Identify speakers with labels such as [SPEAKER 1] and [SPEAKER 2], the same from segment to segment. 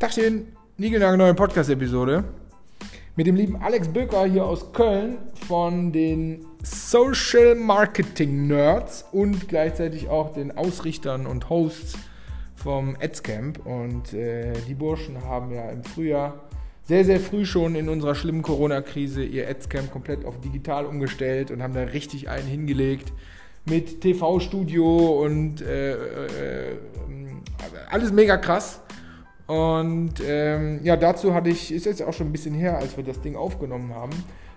[SPEAKER 1] Tachchen, neue Podcast-Episode. Mit dem lieben Alex Böker hier aus Köln von den Social Marketing Nerds und gleichzeitig auch den Ausrichtern und Hosts vom Adscamp. Und äh, die Burschen haben ja im Frühjahr sehr, sehr früh schon in unserer schlimmen Corona-Krise ihr Adscamp komplett auf digital umgestellt und haben da richtig einen hingelegt mit TV-Studio und äh, äh, alles mega krass. Und ähm, ja, dazu hatte ich, ist jetzt auch schon ein bisschen her, als wir das Ding aufgenommen haben,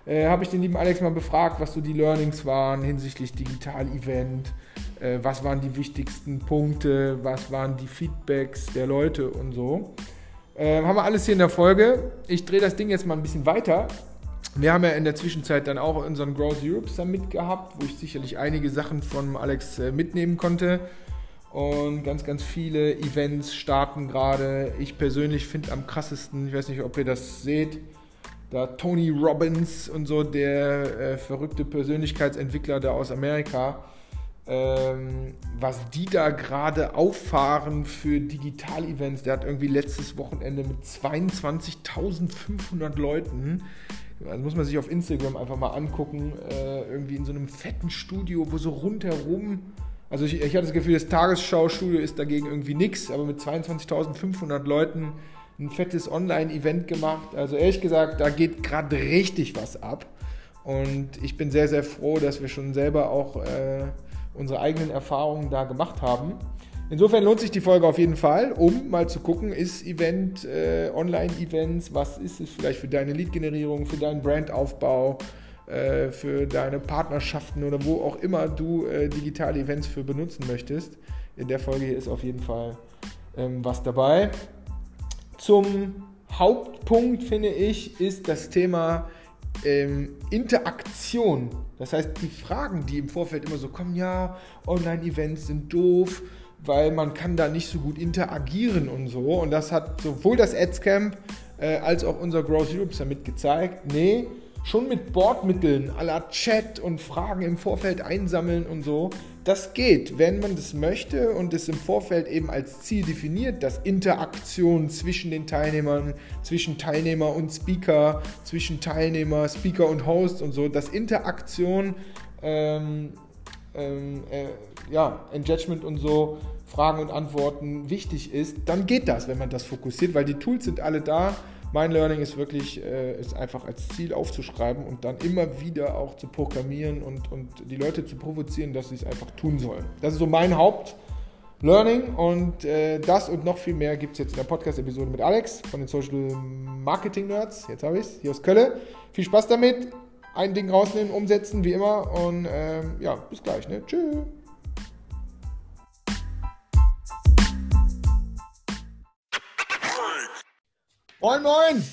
[SPEAKER 1] äh, habe ich den lieben Alex mal befragt, was so die Learnings waren hinsichtlich Digital-Event, äh, was waren die wichtigsten Punkte, was waren die Feedbacks der Leute und so. Äh, haben wir alles hier in der Folge. Ich drehe das Ding jetzt mal ein bisschen weiter. Wir haben ja in der Zwischenzeit dann auch unseren Growth Europe Summit gehabt, wo ich sicherlich einige Sachen von Alex äh, mitnehmen konnte. Und ganz, ganz viele Events starten gerade. Ich persönlich finde am krassesten, ich weiß nicht, ob ihr das seht, da Tony Robbins und so, der äh, verrückte Persönlichkeitsentwickler da aus Amerika, ähm, was die da gerade auffahren für Digital-Events. Der hat irgendwie letztes Wochenende mit 22.500 Leuten, das muss man sich auf Instagram einfach mal angucken, äh, irgendwie in so einem fetten Studio, wo so rundherum also ich, ich hatte das Gefühl, das Tagesschau-Studio ist dagegen irgendwie nichts, aber mit 22.500 Leuten ein fettes Online-Event gemacht. Also ehrlich gesagt, da geht gerade richtig was ab. Und ich bin sehr, sehr froh, dass wir schon selber auch äh, unsere eigenen Erfahrungen da gemacht haben. Insofern lohnt sich die Folge auf jeden Fall, um mal zu gucken, ist Event, äh, Online-Events, was ist es vielleicht für deine Lead-Generierung, für deinen Brandaufbau, für deine Partnerschaften oder wo auch immer du äh, digitale Events für benutzen möchtest. In der Folge hier ist auf jeden Fall ähm, was dabei. Zum Hauptpunkt finde ich ist das Thema ähm, Interaktion. Das heißt, die Fragen, die im Vorfeld immer so kommen, ja, Online-Events sind doof, weil man kann da nicht so gut interagieren und so. Und das hat sowohl das Adscamp äh, als auch unser Growth Europe Summit gezeigt. Nee, schon mit Bordmitteln aller Chat und Fragen im Vorfeld einsammeln und so. Das geht, wenn man das möchte und es im Vorfeld eben als Ziel definiert, dass Interaktion zwischen den Teilnehmern, zwischen Teilnehmer und Speaker, zwischen Teilnehmer, Speaker und Host und so, dass Interaktion, ähm, ähm, äh, ja, Engagement und so, Fragen und Antworten wichtig ist, dann geht das, wenn man das fokussiert, weil die Tools sind alle da mein Learning ist wirklich, äh, ist einfach als Ziel aufzuschreiben und dann immer wieder auch zu programmieren und, und die Leute zu provozieren, dass sie es einfach tun sollen. Das ist so mein Hauptlearning und äh, das und noch viel mehr gibt es jetzt in der Podcast-Episode mit Alex von den Social Marketing Nerds. Jetzt habe ich es, hier aus Köln. Viel Spaß damit. Ein Ding rausnehmen, umsetzen, wie immer. Und ähm, ja, bis gleich. Ne? Tschüss. Moin, moin.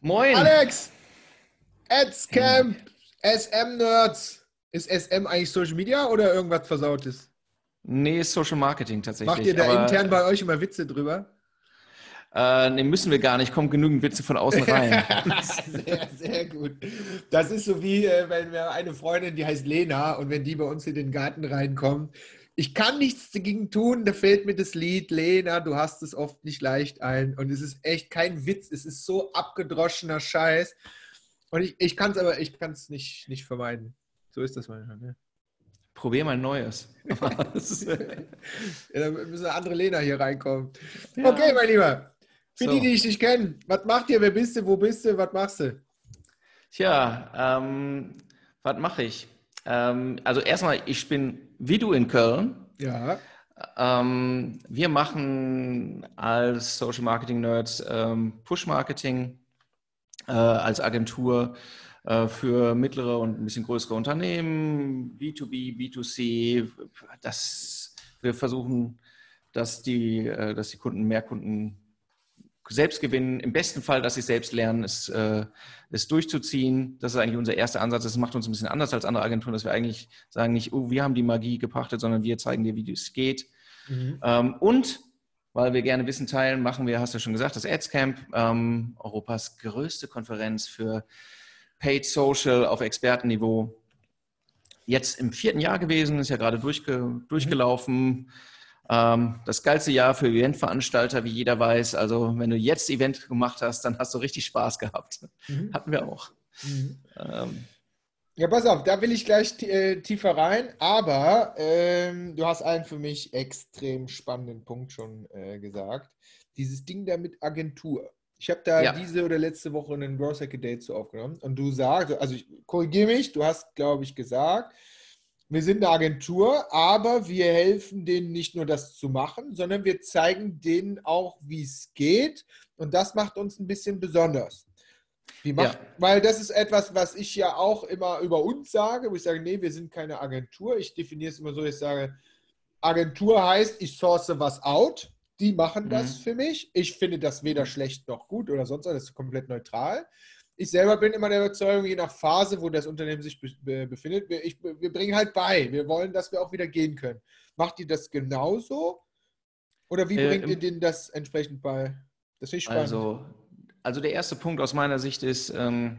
[SPEAKER 2] Moin.
[SPEAKER 1] Alex. Adscamp. SM Nerds. Ist SM eigentlich Social Media oder irgendwas Versautes?
[SPEAKER 2] Nee, ist Social Marketing tatsächlich.
[SPEAKER 1] Macht ihr da aber, intern bei euch immer Witze drüber?
[SPEAKER 2] Äh, nee, müssen wir gar nicht. Kommen genügend Witze von außen rein.
[SPEAKER 1] sehr, sehr gut. Das ist so wie, äh, wenn wir eine Freundin, die heißt Lena, und wenn die bei uns in den Garten reinkommt, ich kann nichts dagegen tun, da fehlt mir das Lied, Lena, du hast es oft nicht leicht ein. Und es ist echt kein Witz, es ist so abgedroschener Scheiß. Und ich, ich kann es aber, ich kann es nicht, nicht vermeiden. So ist das manchmal. Ne?
[SPEAKER 2] Probier mal Neues. ja,
[SPEAKER 1] dann müssen andere Lena hier reinkommen. Ja. Okay, mein Lieber. Für so. die, die ich nicht kenne, was macht ihr? Wer bist du? Wo bist du? Was machst du?
[SPEAKER 2] Tja, ähm, was mache ich? Ähm, also erstmal, ich bin wie du in Köln.
[SPEAKER 1] Ja.
[SPEAKER 2] Ähm, wir machen als Social Marketing Nerds ähm, Push Marketing äh, als Agentur äh, für mittlere und ein bisschen größere Unternehmen, B2B, B2C. Das, wir versuchen, dass die, äh, dass die Kunden mehr Kunden selbst gewinnen. Im besten Fall, dass sie selbst lernen, es, äh, es durchzuziehen. Das ist eigentlich unser erster Ansatz. Das macht uns ein bisschen anders als andere Agenturen, dass wir eigentlich sagen, nicht, oh, wir haben die Magie gepachtet, sondern wir zeigen dir, wie es geht. Mhm. Ähm, und weil wir gerne Wissen teilen, machen wir, hast du schon gesagt, das Adscamp, ähm, Europas größte Konferenz für Paid Social auf Expertenniveau. Jetzt im vierten Jahr gewesen, ist ja gerade durchge durchgelaufen. Mhm das geilste Jahr für Eventveranstalter, wie jeder weiß. Also wenn du jetzt Event gemacht hast, dann hast du richtig Spaß gehabt. Mhm. Hatten wir auch. Mhm.
[SPEAKER 1] Ähm, ja, pass auf, da will ich gleich äh, tiefer rein, aber ähm, du hast einen für mich extrem spannenden Punkt schon äh, gesagt. Dieses Ding da mit Agentur. Ich habe da ja. diese oder letzte Woche einen Growth Hacker Date zu aufgenommen und du sagst, also ich korrigiere mich, du hast, glaube ich, gesagt, wir sind eine Agentur, aber wir helfen denen nicht nur das zu machen, sondern wir zeigen denen auch, wie es geht und das macht uns ein bisschen besonders. Macht, ja. Weil das ist etwas, was ich ja auch immer über uns sage, wo ich sage, nee, wir sind keine Agentur. Ich definiere es immer so, ich sage, Agentur heißt, ich source was out. Die machen das mhm. für mich. Ich finde das weder schlecht noch gut oder sonst was. Das ist komplett neutral. Ich selber bin immer der Überzeugung, je nach Phase, wo das Unternehmen sich be befindet, wir, ich, wir bringen halt bei. Wir wollen, dass wir auch wieder gehen können. Macht ihr das genauso? Oder wie äh, bringt ihr denen das entsprechend bei?
[SPEAKER 2] Das finde ich spannend. Also, also der erste Punkt aus meiner Sicht ist, ähm,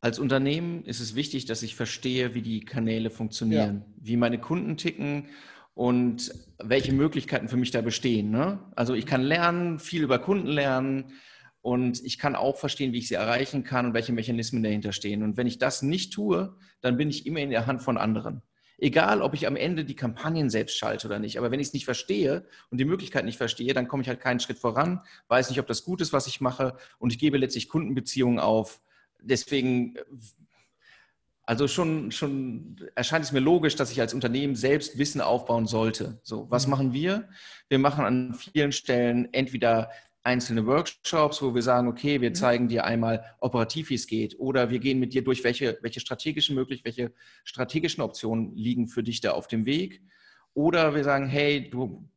[SPEAKER 2] als Unternehmen ist es wichtig, dass ich verstehe, wie die Kanäle funktionieren, ja. wie meine Kunden ticken und welche Möglichkeiten für mich da bestehen. Ne? Also ich kann lernen, viel über Kunden lernen und ich kann auch verstehen, wie ich sie erreichen kann und welche Mechanismen dahinter stehen. Und wenn ich das nicht tue, dann bin ich immer in der Hand von anderen. Egal, ob ich am Ende die Kampagnen selbst schalte oder nicht. Aber wenn ich es nicht verstehe und die Möglichkeit nicht verstehe, dann komme ich halt keinen Schritt voran, weiß nicht, ob das gut ist, was ich mache und ich gebe letztlich Kundenbeziehungen auf. Deswegen, also schon, schon erscheint es mir logisch, dass ich als Unternehmen selbst Wissen aufbauen sollte. So, was mhm. machen wir? Wir machen an vielen Stellen entweder einzelne Workshops, wo wir sagen, okay, wir mhm. zeigen dir einmal operativ, wie es geht, oder wir gehen mit dir durch, welche, welche strategischen möglich, welche strategischen Optionen liegen für dich da auf dem Weg. Oder wir sagen, hey, du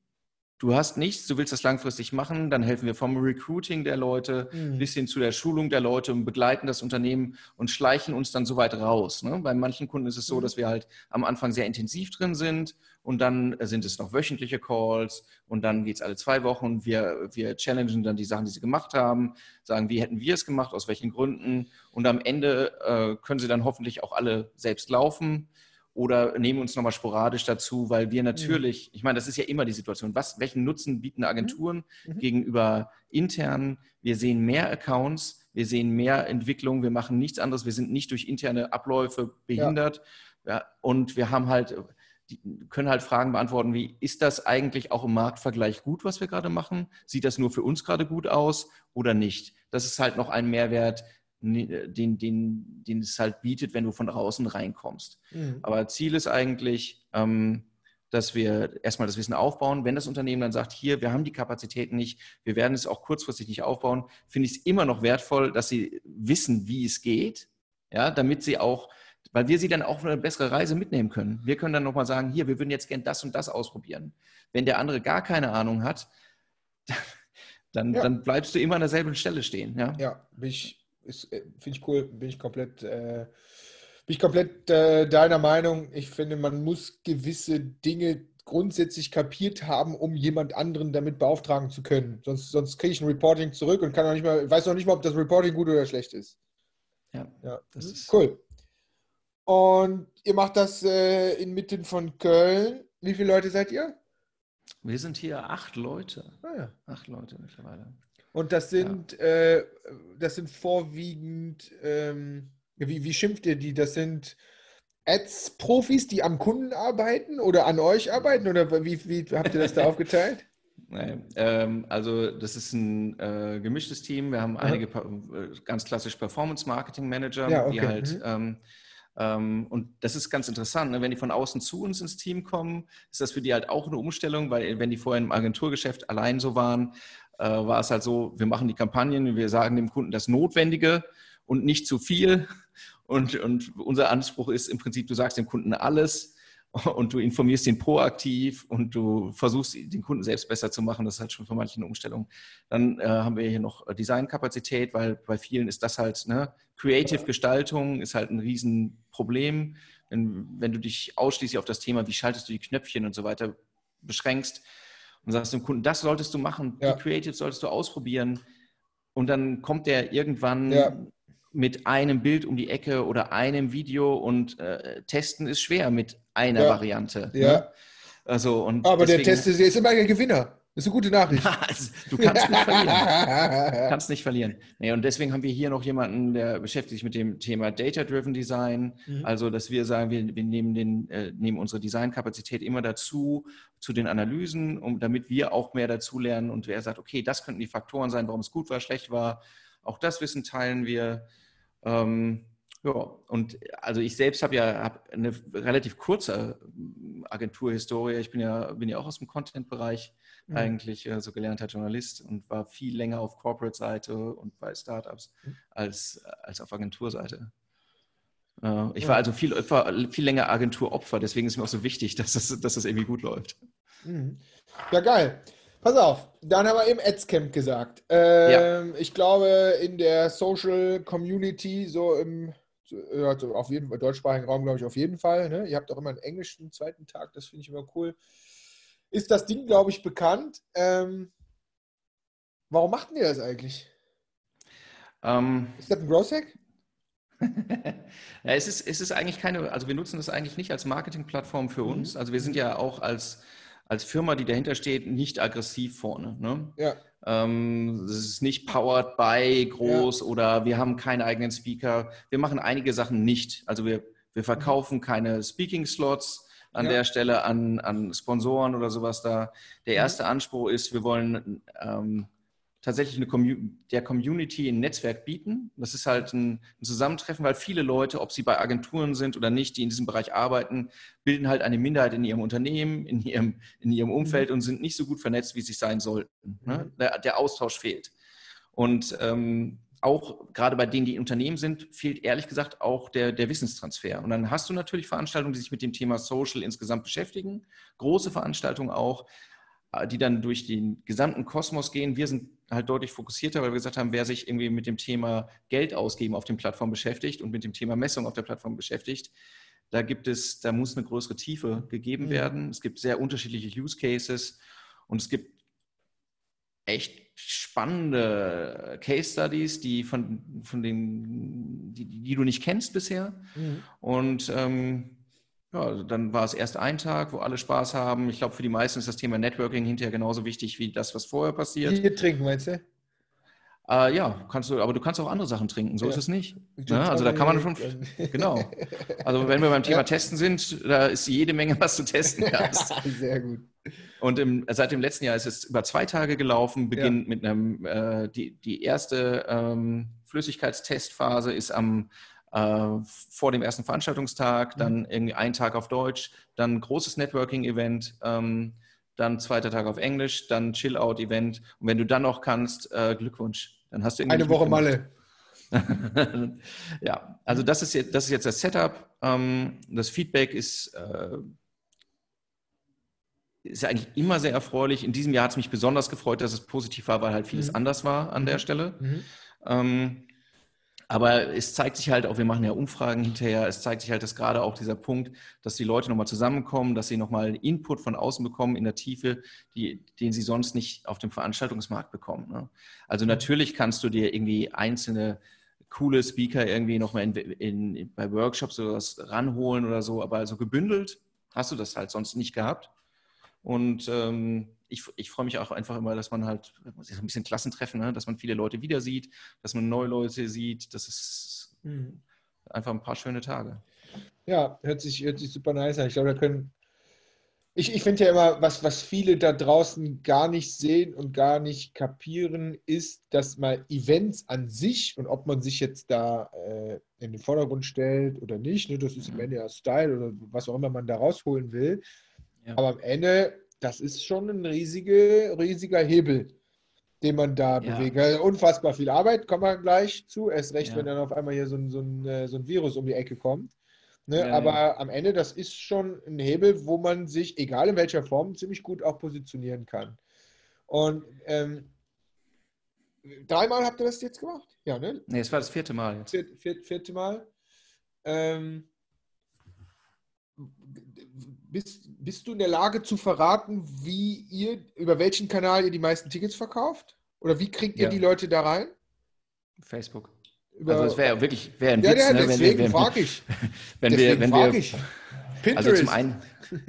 [SPEAKER 2] du hast nichts, du willst das langfristig machen, dann helfen wir vom Recruiting der Leute mhm. bis hin zu der Schulung der Leute und begleiten das Unternehmen und schleichen uns dann so weit raus. Ne? Bei manchen Kunden ist es so, mhm. dass wir halt am Anfang sehr intensiv drin sind und dann sind es noch wöchentliche Calls und dann geht es alle zwei Wochen. Wir, wir challengen dann die Sachen, die sie gemacht haben, sagen, wie hätten wir es gemacht, aus welchen Gründen und am Ende äh, können sie dann hoffentlich auch alle selbst laufen oder nehmen uns nochmal sporadisch dazu, weil wir natürlich, mhm. ich meine, das ist ja immer die Situation, was, welchen Nutzen bieten Agenturen mhm. mhm. gegenüber internen? Wir sehen mehr Accounts, wir sehen mehr Entwicklung, wir machen nichts anderes, wir sind nicht durch interne Abläufe behindert ja. Ja, und wir haben halt, können halt Fragen beantworten wie, ist das eigentlich auch im Marktvergleich gut, was wir gerade machen? Sieht das nur für uns gerade gut aus oder nicht? Das ist halt noch ein Mehrwert, den, den, den es halt bietet, wenn du von draußen reinkommst. Mhm. Aber Ziel ist eigentlich, ähm, dass wir erstmal das Wissen aufbauen. Wenn das Unternehmen dann sagt, hier, wir haben die Kapazitäten nicht, wir werden es auch kurzfristig nicht aufbauen, finde ich es immer noch wertvoll, dass sie wissen, wie es geht, ja, damit sie auch, weil wir sie dann auch eine bessere Reise mitnehmen können. Wir können dann nochmal sagen, hier, wir würden jetzt gern das und das ausprobieren. Wenn der andere gar keine Ahnung hat, dann, ja. dann bleibst du immer an derselben Stelle stehen. Ja,
[SPEAKER 1] ja ich äh, finde ich cool, bin ich komplett, äh, bin ich komplett äh, deiner Meinung. Ich finde, man muss gewisse Dinge grundsätzlich kapiert haben, um jemand anderen damit beauftragen zu können. Sonst, sonst kriege ich ein Reporting zurück und kann auch nicht mal, weiß noch nicht mal, ob das Reporting gut oder schlecht ist. Ja, ja das ist cool. Und ihr macht das äh, inmitten von Köln. Wie viele Leute seid ihr?
[SPEAKER 2] Wir sind hier acht Leute. Ah, ja. Acht Leute mittlerweile.
[SPEAKER 1] Und das sind, ja. äh, das sind vorwiegend, ähm, wie, wie schimpft ihr die? Das sind Ads-Profis, die am Kunden arbeiten oder an euch arbeiten? Oder wie, wie habt ihr das da aufgeteilt?
[SPEAKER 2] Nein, ähm, also das ist ein äh, gemischtes Team. Wir haben Aha. einige äh, ganz klassisch Performance-Marketing-Manager, ja, okay. die halt mhm. ähm, ähm, und das ist ganz interessant, ne? wenn die von außen zu uns ins Team kommen, ist das für die halt auch eine Umstellung, weil wenn die vorher im Agenturgeschäft allein so waren, äh, war es halt so, wir machen die Kampagnen, wir sagen dem Kunden das Notwendige und nicht zu viel. Und, und unser Anspruch ist im Prinzip, du sagst dem Kunden alles und du informierst ihn proaktiv und du versuchst, den Kunden selbst besser zu machen. Das ist halt schon für manche eine Umstellung. Dann äh, haben wir hier noch Designkapazität, weil bei vielen ist das halt, ne, Creative Gestaltung ist halt ein Riesenproblem. Wenn, wenn du dich ausschließlich auf das Thema, wie schaltest du die Knöpfchen und so weiter beschränkst, und sagst dem Kunden, das solltest du machen, ja. die Creative solltest du ausprobieren. Und dann kommt der irgendwann ja. mit einem Bild um die Ecke oder einem Video und äh, testen ist schwer mit einer ja. Variante. Ne? Also, und
[SPEAKER 1] Aber
[SPEAKER 2] deswegen,
[SPEAKER 1] der Test ist, ist immer ein Gewinner. Das ist eine gute Nachricht.
[SPEAKER 2] Also, du kannst nicht verlieren. Du kannst nicht verlieren. Nee, und deswegen haben wir hier noch jemanden, der beschäftigt sich mit dem Thema Data-Driven Design.
[SPEAKER 1] Mhm.
[SPEAKER 2] Also, dass wir sagen, wir, wir nehmen, den, äh, nehmen unsere Designkapazität immer dazu, zu den Analysen, um, damit wir auch mehr dazu lernen. Und wer sagt, okay, das könnten die Faktoren sein, warum es gut war, schlecht war. Auch das Wissen teilen wir. Ähm, ja, und also ich selbst habe ja hab eine relativ kurze äh, Agenturhistorie. Ich bin ja, bin ja auch aus dem Content-Bereich
[SPEAKER 1] Mhm.
[SPEAKER 2] eigentlich äh, so gelernter Journalist und war viel länger auf Corporate-Seite und bei Startups
[SPEAKER 1] Mhm.
[SPEAKER 2] als, als auf Agenturseite. Äh, ich
[SPEAKER 1] Ja.
[SPEAKER 2] war also viel, viel länger Agenturopfer, deswegen ist mir auch so wichtig, dass das, dass das irgendwie gut läuft.
[SPEAKER 1] Mhm. Ja, geil. Pass auf, dann haben wir eben Adscamp gesagt. Ähm, Ich glaube, in der Social Community, so im ja, so auf jeden deutschsprachigen Raum, glaube ich, auf jeden Fall. Ne? Ihr habt auch immer einen englischen zweiten Tag, das finde ich immer cool. Ist das Ding, glaube ich, bekannt. Ähm, warum machten ihr das eigentlich?
[SPEAKER 2] Ähm,
[SPEAKER 1] Ist das ein Growth Hack?
[SPEAKER 2] ja, es ist, es ist eigentlich keine, also wir nutzen das eigentlich nicht als Marketingplattform für uns. Also wir sind ja auch als, als Firma, die dahinter steht, nicht aggressiv vorne. Ne?
[SPEAKER 1] Ja.
[SPEAKER 2] Ähm, es ist nicht powered by groß oder wir haben keine eigenen Speaker. Wir machen einige Sachen nicht. Also wir, wir verkaufen keine Speaking-Slots an
[SPEAKER 1] Ja.
[SPEAKER 2] der Stelle an, an Sponsoren oder sowas da. Der erste Anspruch ist, wir wollen ähm, tatsächlich eine Commu der Community ein Netzwerk bieten. Das ist halt ein, ein Zusammentreffen, weil viele Leute, ob sie bei Agenturen sind oder nicht, die in diesem Bereich arbeiten, bilden halt eine Minderheit in ihrem Unternehmen, in ihrem, in ihrem Umfeld und sind nicht so gut vernetzt, wie sie sein sollten. Ne?
[SPEAKER 1] Mhm.
[SPEAKER 2] Der, der Austausch fehlt. Und ähm, auch gerade bei denen, die in Unternehmen sind, fehlt ehrlich gesagt auch der, der Wissenstransfer. Und dann hast du natürlich Veranstaltungen, die sich mit dem Thema Social insgesamt beschäftigen, große Veranstaltungen auch, äh, die dann durch den gesamten Kosmos gehen. Wir sind halt deutlich fokussierter, weil wir gesagt haben, wer sich irgendwie mit dem Thema Geld ausgeben auf den Plattformen beschäftigt und mit dem Thema Messung auf der Plattform beschäftigt, da gibt es, da muss eine größere Tiefe gegeben
[SPEAKER 1] Mhm.
[SPEAKER 2] werden. Es gibt sehr unterschiedliche Use Cases und es gibt echt spannende Case Studies, die von, von den, die, die du nicht kennst bisher.
[SPEAKER 1] Mhm.
[SPEAKER 2] Und ähm, ja, also dann war es erst ein Tag, wo alle Spaß haben. Ich glaube, für die meisten ist das Thema Networking hinterher genauso wichtig wie das, was vorher passiert.
[SPEAKER 1] Bier trinken, meinst du?
[SPEAKER 2] Äh, ja, kannst du, aber du kannst auch andere Sachen trinken, so
[SPEAKER 1] Ja.
[SPEAKER 2] ist es nicht. Ja, also da kann man schon, genau. Also wenn wir beim Thema
[SPEAKER 1] Ja.
[SPEAKER 2] Testen sind, da ist jede Menge, was du testen kannst.
[SPEAKER 1] Sehr gut.
[SPEAKER 2] Und im, seit dem letzten Jahr ist es über zwei Tage gelaufen, beginnt mit einem, äh, die, die erste ähm, Flüssigkeitstestphase ist am äh, vor dem ersten Veranstaltungstag, dann irgendwie ein Tag auf Deutsch, dann großes Networking-Event, ähm, dann zweiter Tag auf Englisch, dann Chill-Out-Event. Und wenn du dann noch kannst, äh, Glückwunsch. Dann hast du
[SPEAKER 1] Eine Woche. Malle.
[SPEAKER 2] ja, also das ist jetzt das, ist jetzt das Setup. Ähm, das Feedback ist, äh, ist eigentlich immer sehr erfreulich. In diesem Jahr hat es mich besonders gefreut, dass es positiv war, weil halt vieles
[SPEAKER 1] Mhm.
[SPEAKER 2] anders war an der Stelle.
[SPEAKER 1] Mhm.
[SPEAKER 2] Ähm, aber es zeigt sich halt auch, wir machen ja Umfragen hinterher, es zeigt sich halt, dass gerade auch dieser Punkt, dass die Leute nochmal zusammenkommen, dass sie nochmal Input von außen bekommen in der Tiefe, die, den sie sonst nicht auf dem Veranstaltungsmarkt bekommen. Ne? Also natürlich kannst du dir irgendwie einzelne coole Speaker irgendwie nochmal in, in, bei Workshops oder was ranholen oder so, aber so gebündelt hast du das halt sonst nicht gehabt. Und ähm, ich, ich freue mich auch einfach immer, dass man halt so ein bisschen Klassentreffen, ne? dass man viele Leute wieder sieht, dass man neue Leute sieht. Das ist
[SPEAKER 1] Mhm.
[SPEAKER 2] einfach ein paar schöne Tage.
[SPEAKER 1] Ja, hört sich, hört sich super nice an. Ich glaube, da können. Ich, ich finde ja immer, was, was viele da draußen gar nicht sehen und gar nicht kapieren, ist, dass mal Events an sich und ob man sich jetzt da äh, in den Vordergrund stellt oder nicht, ne, das ist am
[SPEAKER 2] Mhm.
[SPEAKER 1] Ende ja Style oder was auch immer man da rausholen will.
[SPEAKER 2] Ja.
[SPEAKER 1] Aber am Ende, das ist schon ein riesige, riesiger Hebel, den man da
[SPEAKER 2] Ja.
[SPEAKER 1] bewegt. Also unfassbar viel Arbeit, kommen wir gleich zu. Erst recht,
[SPEAKER 2] Ja.
[SPEAKER 1] wenn dann auf einmal hier so ein, so ein, äh, so ein Virus um die Ecke kommt. Ne?
[SPEAKER 2] Ja,
[SPEAKER 1] Aber am Ende, das ist schon ein Hebel, wo man sich, egal in welcher Form, ziemlich gut auch positionieren kann. Und ähm, dreimal habt ihr das jetzt gemacht? Ja, ne?
[SPEAKER 2] Nee, es war das vierte Mal jetzt.
[SPEAKER 1] Viert, viert, vierte Mal. Ähm, bist, bist du in der Lage zu verraten, wie ihr, über welchen Kanal ihr die meisten Tickets verkauft? Oder wie kriegt ihr
[SPEAKER 2] Ja.
[SPEAKER 1] die Leute da rein?
[SPEAKER 2] Facebook.
[SPEAKER 1] Über,
[SPEAKER 2] Also es wäre ja wirklich wäre ein
[SPEAKER 1] ja,
[SPEAKER 2] Witz,
[SPEAKER 1] ja,
[SPEAKER 2] ne, wenn,
[SPEAKER 1] deswegen
[SPEAKER 2] wir- wenn,
[SPEAKER 1] frage ich.
[SPEAKER 2] wenn wir,
[SPEAKER 1] Deswegen
[SPEAKER 2] wenn
[SPEAKER 1] frage
[SPEAKER 2] wir,
[SPEAKER 1] ich.
[SPEAKER 2] also
[SPEAKER 1] Pinterest.
[SPEAKER 2] zum einen,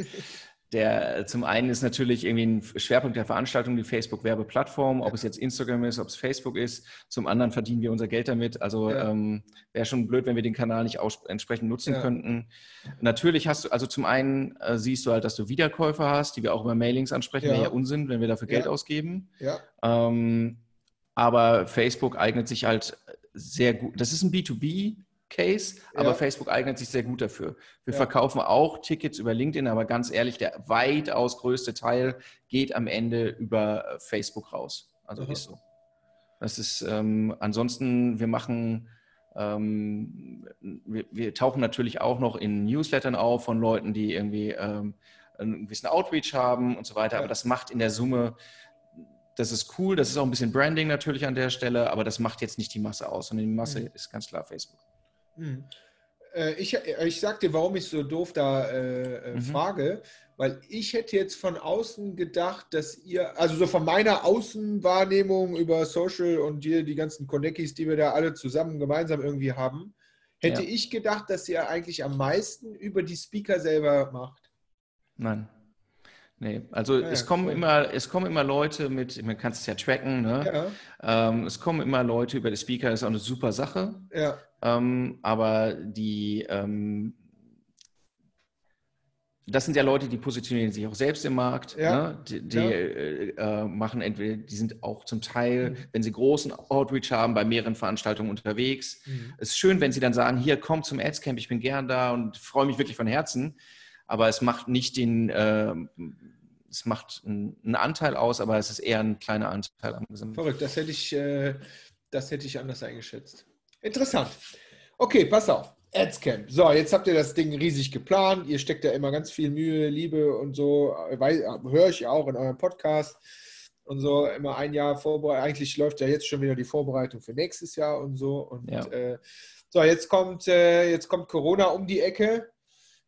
[SPEAKER 2] der zum einen ist natürlich irgendwie ein Schwerpunkt der Veranstaltung die Facebook-Werbeplattform, ob es jetzt Instagram ist, ob es Facebook ist. Zum anderen verdienen wir unser Geld damit. Also ja. ähm, wäre schon blöd, wenn wir den Kanal nicht entsprechend nutzen ja. könnten. Natürlich hast du, also zum einen äh, siehst du halt, dass du Wiederkäufer hast, die wir auch über Mailings ansprechen, ja. wäre ja Unsinn, wenn wir dafür Geld ausgeben. Ja. Ähm, aber Facebook eignet sich halt sehr gut. Das ist ein B2B Case, aber ja. Facebook eignet sich sehr gut dafür. Wir ja. verkaufen auch Tickets über LinkedIn, aber ganz ehrlich, der weitaus größte Teil geht am Ende über äh, Facebook raus. Also Aha. ist so. Das ist ähm, ansonsten, wir machen, ähm, wir, wir, tauchen natürlich auch noch in Newslettern auf von Leuten, die irgendwie ähm, einen gewissen Outreach haben und so weiter. Ja. Aber das macht in der Summe das ist cool, das ist auch ein bisschen Branding natürlich an der Stelle, aber das macht jetzt nicht die Masse aus, sondern die Masse mhm. ist ganz klar Facebook.
[SPEAKER 1] Äh, ich, äh, ich sag dir, warum ich so doof da äh, äh, mhm. frage, weil ich hätte jetzt von außen gedacht, dass ihr, also so von meiner Außenwahrnehmung über Social und die, die ganzen Conneckies, die wir da alle zusammen gemeinsam irgendwie haben, hätte ja. ich gedacht, dass ihr eigentlich am meisten über die Speaker selber macht.
[SPEAKER 2] Nein. Nee, also ja, es kommen cool. immer, es kommen immer Leute mit, man kann es ja tracken, ne? Ja. Ähm, es kommen immer Leute über die Speaker, das ist auch eine super Sache. Ja. Ähm, aber die, ähm, das sind ja Leute, die positionieren sich auch selbst im Markt. Ja. Ne? Die, die äh, äh, machen entweder, die sind auch zum Teil, mhm. wenn sie großen Outreach haben, bei mehreren Veranstaltungen unterwegs. Mhm. Es ist schön, wenn sie dann sagen, hier komm zum Adscamp, ich bin gern da und freue mich wirklich von Herzen aber es macht nicht den, äh, es macht einen Anteil aus, aber es ist eher ein kleiner Anteil am
[SPEAKER 1] Gesamt. Verrückt, das hätte ich, äh, das hätte ich anders eingeschätzt. Interessant. Okay, pass auf. Adscamp. So, jetzt habt ihr das Ding riesig geplant. Ihr steckt ja immer ganz viel Mühe, Liebe und so. Höre ich auch in eurem Podcast und so. Immer ein Jahr Vorbereitung. Eigentlich läuft ja jetzt schon wieder die Vorbereitung für nächstes Jahr und so. Und ja. äh, so, jetzt kommt, äh, jetzt kommt Corona um die Ecke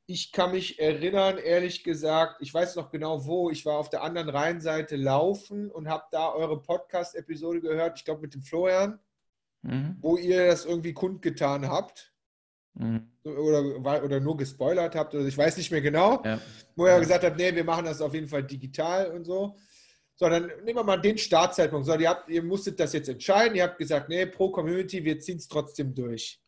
[SPEAKER 1] ich kann mich erinnern, ehrlich gesagt, ich weiß noch genau wo. Ich war auf der anderen Rheinseite laufen und habe da eure Podcast-Episode gehört, ich glaube mit dem Florian, mhm. wo ihr das irgendwie kundgetan habt. Mhm. Oder, oder nur gespoilert habt, oder ich weiß nicht mehr genau, ja. wo ihr ja. gesagt habt, nee, wir machen das auf jeden Fall digital und so. So, dann nehmen wir mal den Startzeitpunkt. So, ihr, habt, ihr musstet das jetzt entscheiden. Ihr habt gesagt, nee, pro Community, wir ziehen es trotzdem durch.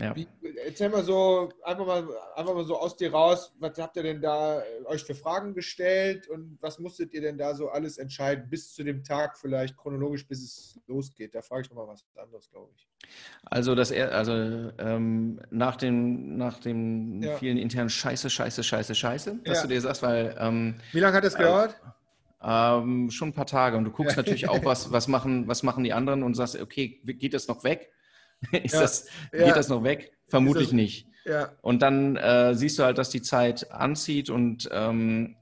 [SPEAKER 1] Ja. Wie, erzähl mal so, einfach mal, einfach mal so aus dir raus, was habt ihr denn da äh, euch für Fragen gestellt und was musstet ihr denn da so alles entscheiden, bis zu dem Tag vielleicht chronologisch, bis es losgeht? Da frage ich nochmal was anderes, glaube ich.
[SPEAKER 2] Also, das, also ähm, nach dem, nach dem ja. vielen internen Scheiße, Scheiße, Scheiße, Scheiße, dass ja. du dir sagst, weil. Ähm,
[SPEAKER 1] Wie lange hat das gedauert?
[SPEAKER 2] Ähm, schon ein paar Tage. Und du guckst natürlich auch, was, was, machen, was machen die anderen und sagst, okay, geht das noch weg? Ist ja, das, geht ja. das noch weg? Vermutlich das, nicht. Ja. Und dann äh, siehst du halt, dass die Zeit anzieht und ähm,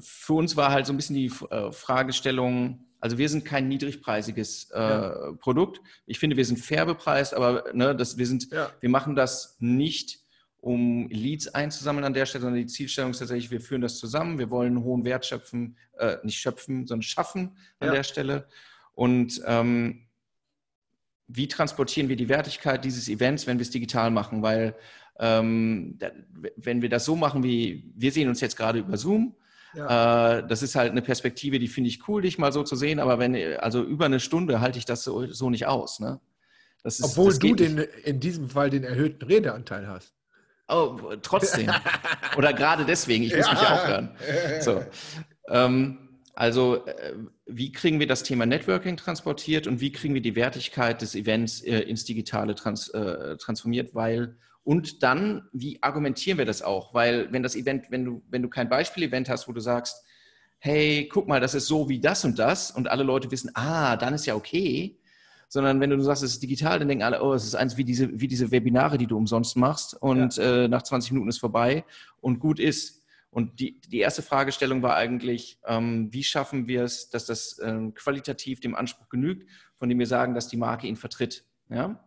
[SPEAKER 2] für uns war halt so ein bisschen die äh, Fragestellung, also wir sind kein niedrigpreisiges äh, ja. Produkt. Ich finde, wir sind fair bepreist, aber ne, das, wir, sind, ja. wir machen das nicht, um Leads einzusammeln an der Stelle, sondern die Zielstellung ist tatsächlich, wir führen das zusammen, wir wollen einen hohen Wert schöpfen, äh, nicht schöpfen, sondern schaffen an ja. der Stelle. Und ähm, wie transportieren wir die Wertigkeit dieses Events, wenn wir es digital machen? Weil ähm, da, wenn wir das so machen, wie wir sehen uns jetzt gerade über Zoom, ja. äh, das ist halt eine Perspektive, die finde ich cool, dich mal so zu sehen, aber wenn, also über eine Stunde halte ich das so, so nicht aus. Ne?
[SPEAKER 1] Ist, Obwohl du den, in diesem Fall den erhöhten Redeanteil hast.
[SPEAKER 2] Oh, trotzdem. Oder gerade deswegen, ich muss ja. mich auch hören. So. Ähm, also äh, wie kriegen wir das Thema Networking transportiert und wie kriegen wir die Wertigkeit des Events äh, ins Digitale trans, äh, transformiert, weil und dann, wie argumentieren wir das auch? Weil wenn das Event, wenn du, wenn du kein Beispiel-Event hast, wo du sagst, hey, guck mal, das ist so wie das und das und alle Leute wissen, ah, dann ist ja okay, sondern wenn du sagst, es ist digital, dann denken alle, oh, es ist eins wie diese, wie diese Webinare, die du umsonst machst und ja. äh, nach 20 Minuten ist vorbei und gut ist. Und die, die erste Fragestellung war eigentlich, ähm, wie schaffen wir es, dass das ähm, qualitativ dem Anspruch genügt, von dem wir sagen, dass die Marke ihn vertritt. Ja?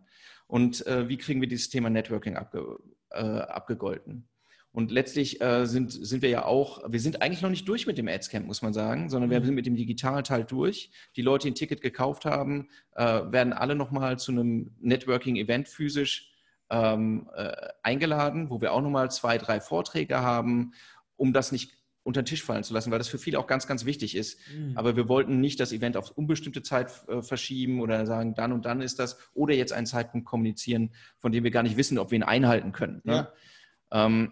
[SPEAKER 2] Und äh, wie kriegen wir dieses Thema Networking abge, äh, abgegolten? Und letztlich äh, sind, sind wir ja auch, wir sind eigentlich noch nicht durch mit dem Adscamp, muss man sagen, sondern wir mhm. sind mit dem digitalen Teil durch. Die Leute, die ein Ticket gekauft haben, äh, werden alle nochmal zu einem Networking-Event physisch ähm, äh, eingeladen, wo wir auch nochmal zwei, drei Vorträge haben um das nicht unter den Tisch fallen zu lassen, weil das für viele auch ganz, ganz wichtig ist. Mhm. Aber wir wollten nicht das Event auf unbestimmte Zeit äh, verschieben oder sagen, dann und dann ist das, oder jetzt einen Zeitpunkt kommunizieren, von dem wir gar nicht wissen, ob wir ihn einhalten können. Ne? Ja. Ähm,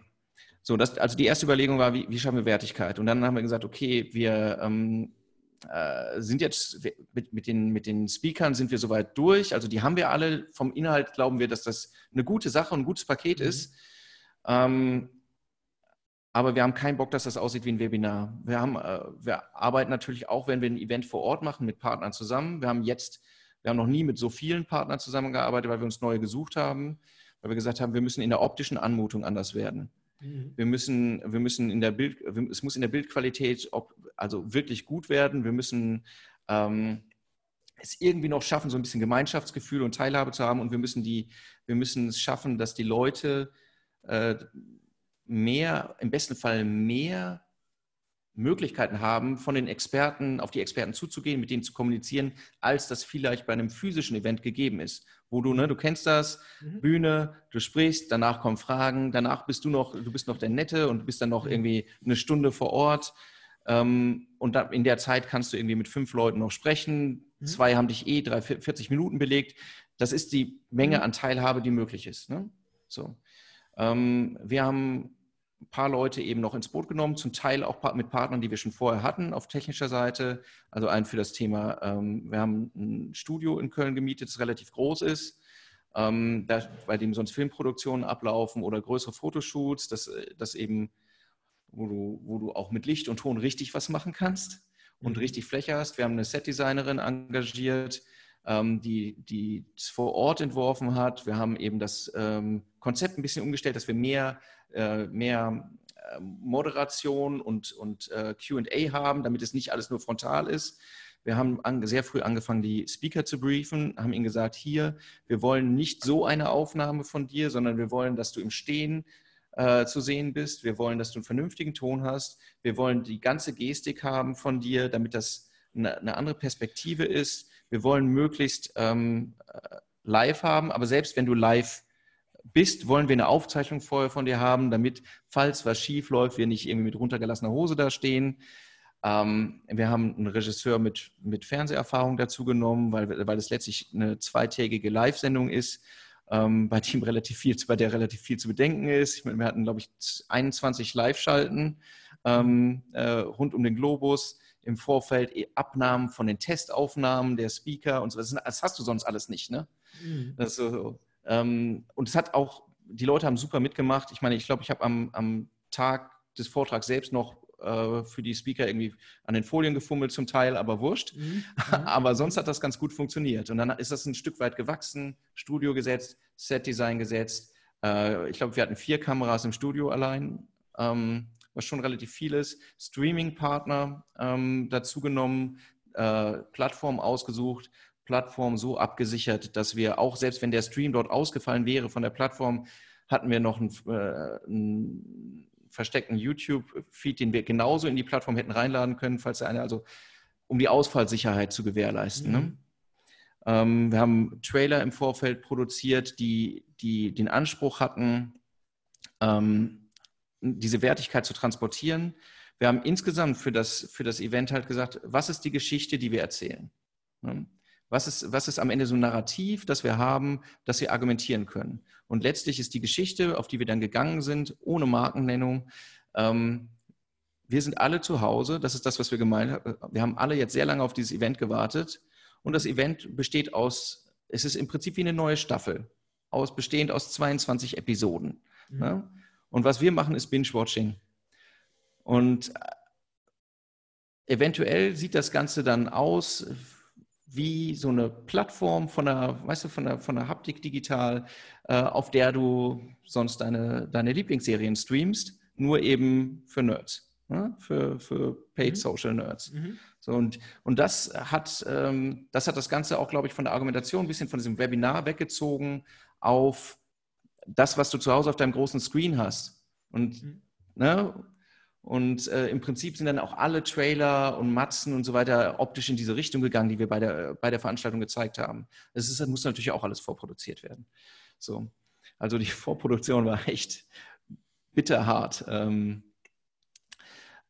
[SPEAKER 2] so, das, also die erste Überlegung war, wie, wie, schaffen wir Wertigkeit? Und dann haben wir gesagt, okay, wir ähm, äh, sind jetzt mit, mit, den, mit den Speakern sind wir soweit durch. Also die haben wir alle. Vom Inhalt glauben wir, dass das eine gute Sache und ein gutes Paket mhm. ist. Ähm, aber wir haben keinen Bock, dass das aussieht wie ein Webinar. Wir, haben, äh, wir arbeiten natürlich auch, wenn wir ein Event vor Ort machen, mit Partnern zusammen. Wir haben jetzt, wir haben noch nie mit so vielen Partnern zusammengearbeitet, weil wir uns neue gesucht haben, weil wir gesagt haben, wir müssen in der optischen Anmutung anders werden. Mhm. Wir müssen, wir müssen in der Bild, es muss in der Bildqualität ob, also wirklich gut werden. Wir müssen ähm, es irgendwie noch schaffen, so ein bisschen Gemeinschaftsgefühl und Teilhabe zu haben. Und wir müssen die, wir müssen es schaffen, dass die Leute äh, mehr, im besten Fall mehr Möglichkeiten haben, von den Experten auf die Experten zuzugehen, mit denen zu kommunizieren, als das vielleicht bei einem physischen Event gegeben ist. Wo du, ne, du kennst das, mhm. Bühne, du sprichst, danach kommen Fragen, danach bist du noch, du bist noch der Nette und bist dann noch mhm. irgendwie eine Stunde vor Ort. Ähm, und in der Zeit kannst du irgendwie mit fünf Leuten noch sprechen. Mhm. Zwei haben dich eh drei, 40 Minuten belegt. Das ist die Menge mhm. an Teilhabe, die möglich ist. Ne? So. Ähm, wir haben ein paar Leute eben noch ins Boot genommen, zum Teil auch mit Partnern, die wir schon vorher hatten auf technischer Seite. Also ein für das Thema, ähm, wir haben ein Studio in Köln gemietet, das relativ groß ist, ähm, da, bei dem sonst Filmproduktionen ablaufen oder größere Fotoshoots, das, das eben, wo du, wo du auch mit Licht und Ton richtig was machen kannst und mhm. richtig Fläche hast. Wir haben eine Setdesignerin engagiert, ähm, die, die es vor Ort entworfen hat. Wir haben eben das ähm, Konzept ein bisschen umgestellt, dass wir mehr äh, mehr ähm, Moderation und, und äh, QA haben, damit es nicht alles nur frontal ist. Wir haben sehr früh angefangen, die Speaker zu briefen, haben ihnen gesagt, hier, wir wollen nicht so eine Aufnahme von dir, sondern wir wollen, dass du im Stehen äh, zu sehen bist. Wir wollen, dass du einen vernünftigen Ton hast. Wir wollen die ganze Gestik haben von dir, damit das eine, eine andere Perspektive ist. Wir wollen möglichst ähm, äh, live haben, aber selbst wenn du live bist, wollen wir eine Aufzeichnung vorher von dir haben, damit, falls was schief läuft, wir nicht irgendwie mit runtergelassener Hose da stehen. Ähm, wir haben einen Regisseur mit, mit Fernseherfahrung dazu genommen, weil, weil es letztlich eine zweitägige Live-Sendung ist, ähm, bei, dem relativ viel, bei der relativ viel zu bedenken ist. Ich meine, wir hatten, glaube ich, 21 Live-Schalten ähm, äh, rund um den Globus. Im Vorfeld Abnahmen von den Testaufnahmen der Speaker und so. Das, das hast du sonst alles nicht, ne? Mhm. Das ist so, und es hat auch, die Leute haben super mitgemacht. Ich meine, ich glaube, ich habe am, am Tag des Vortrags selbst noch äh, für die Speaker irgendwie an den Folien gefummelt zum Teil, aber wurscht. Mhm. mhm. aber sonst hat das ganz gut funktioniert. Und dann ist das ein Stück weit gewachsen, Studio gesetzt, Set-Design gesetzt. Äh, ich glaube, wir hatten vier Kameras im Studio allein, ähm, was schon relativ viel ist. Streaming-Partner ähm, dazu genommen, äh, Plattform ausgesucht. Plattform so abgesichert, dass wir auch, selbst wenn der Stream dort ausgefallen wäre von der Plattform, hatten wir noch einen, äh, einen versteckten YouTube-Feed, den wir genauso in die Plattform hätten reinladen können, falls er eine, also um die Ausfallsicherheit zu gewährleisten. Ne? Mhm. Ne? Ähm, wir haben Trailer im Vorfeld produziert, die, die den Anspruch hatten, ähm, diese Wertigkeit zu transportieren. Wir haben insgesamt für das, für das Event halt gesagt, was ist die Geschichte, die wir erzählen? Ne? Was ist, was ist am Ende so ein Narrativ, das wir haben, das wir argumentieren können? Und letztlich ist die Geschichte, auf die wir dann gegangen sind, ohne Markennennung, ähm, wir sind alle zu Hause, das ist das, was wir gemeint haben. Wir haben alle jetzt sehr lange auf dieses Event gewartet. Und das Event besteht aus, es ist im Prinzip wie eine neue Staffel, aus, bestehend aus 22 Episoden. Mhm. Ne? Und was wir machen, ist Binge-Watching. Und äh, eventuell sieht das Ganze dann aus wie so eine Plattform von der, weißt du, von der, von der Haptik digital, äh, auf der du sonst deine, deine Lieblingsserien streamst, nur eben für Nerds, ne? für, für Paid mhm. Social Nerds. Mhm. So, und, und das hat, ähm, das hat das Ganze auch, glaube ich, von der Argumentation ein bisschen von diesem Webinar weggezogen auf das, was du zu Hause auf deinem großen Screen hast. Und mhm. ne, und äh, im Prinzip sind dann auch alle Trailer und Matzen und so weiter optisch in diese Richtung gegangen, die wir bei der, bei der Veranstaltung gezeigt haben. Ist, das muss natürlich auch alles vorproduziert werden. So. Also die Vorproduktion war echt bitterhart. Ähm,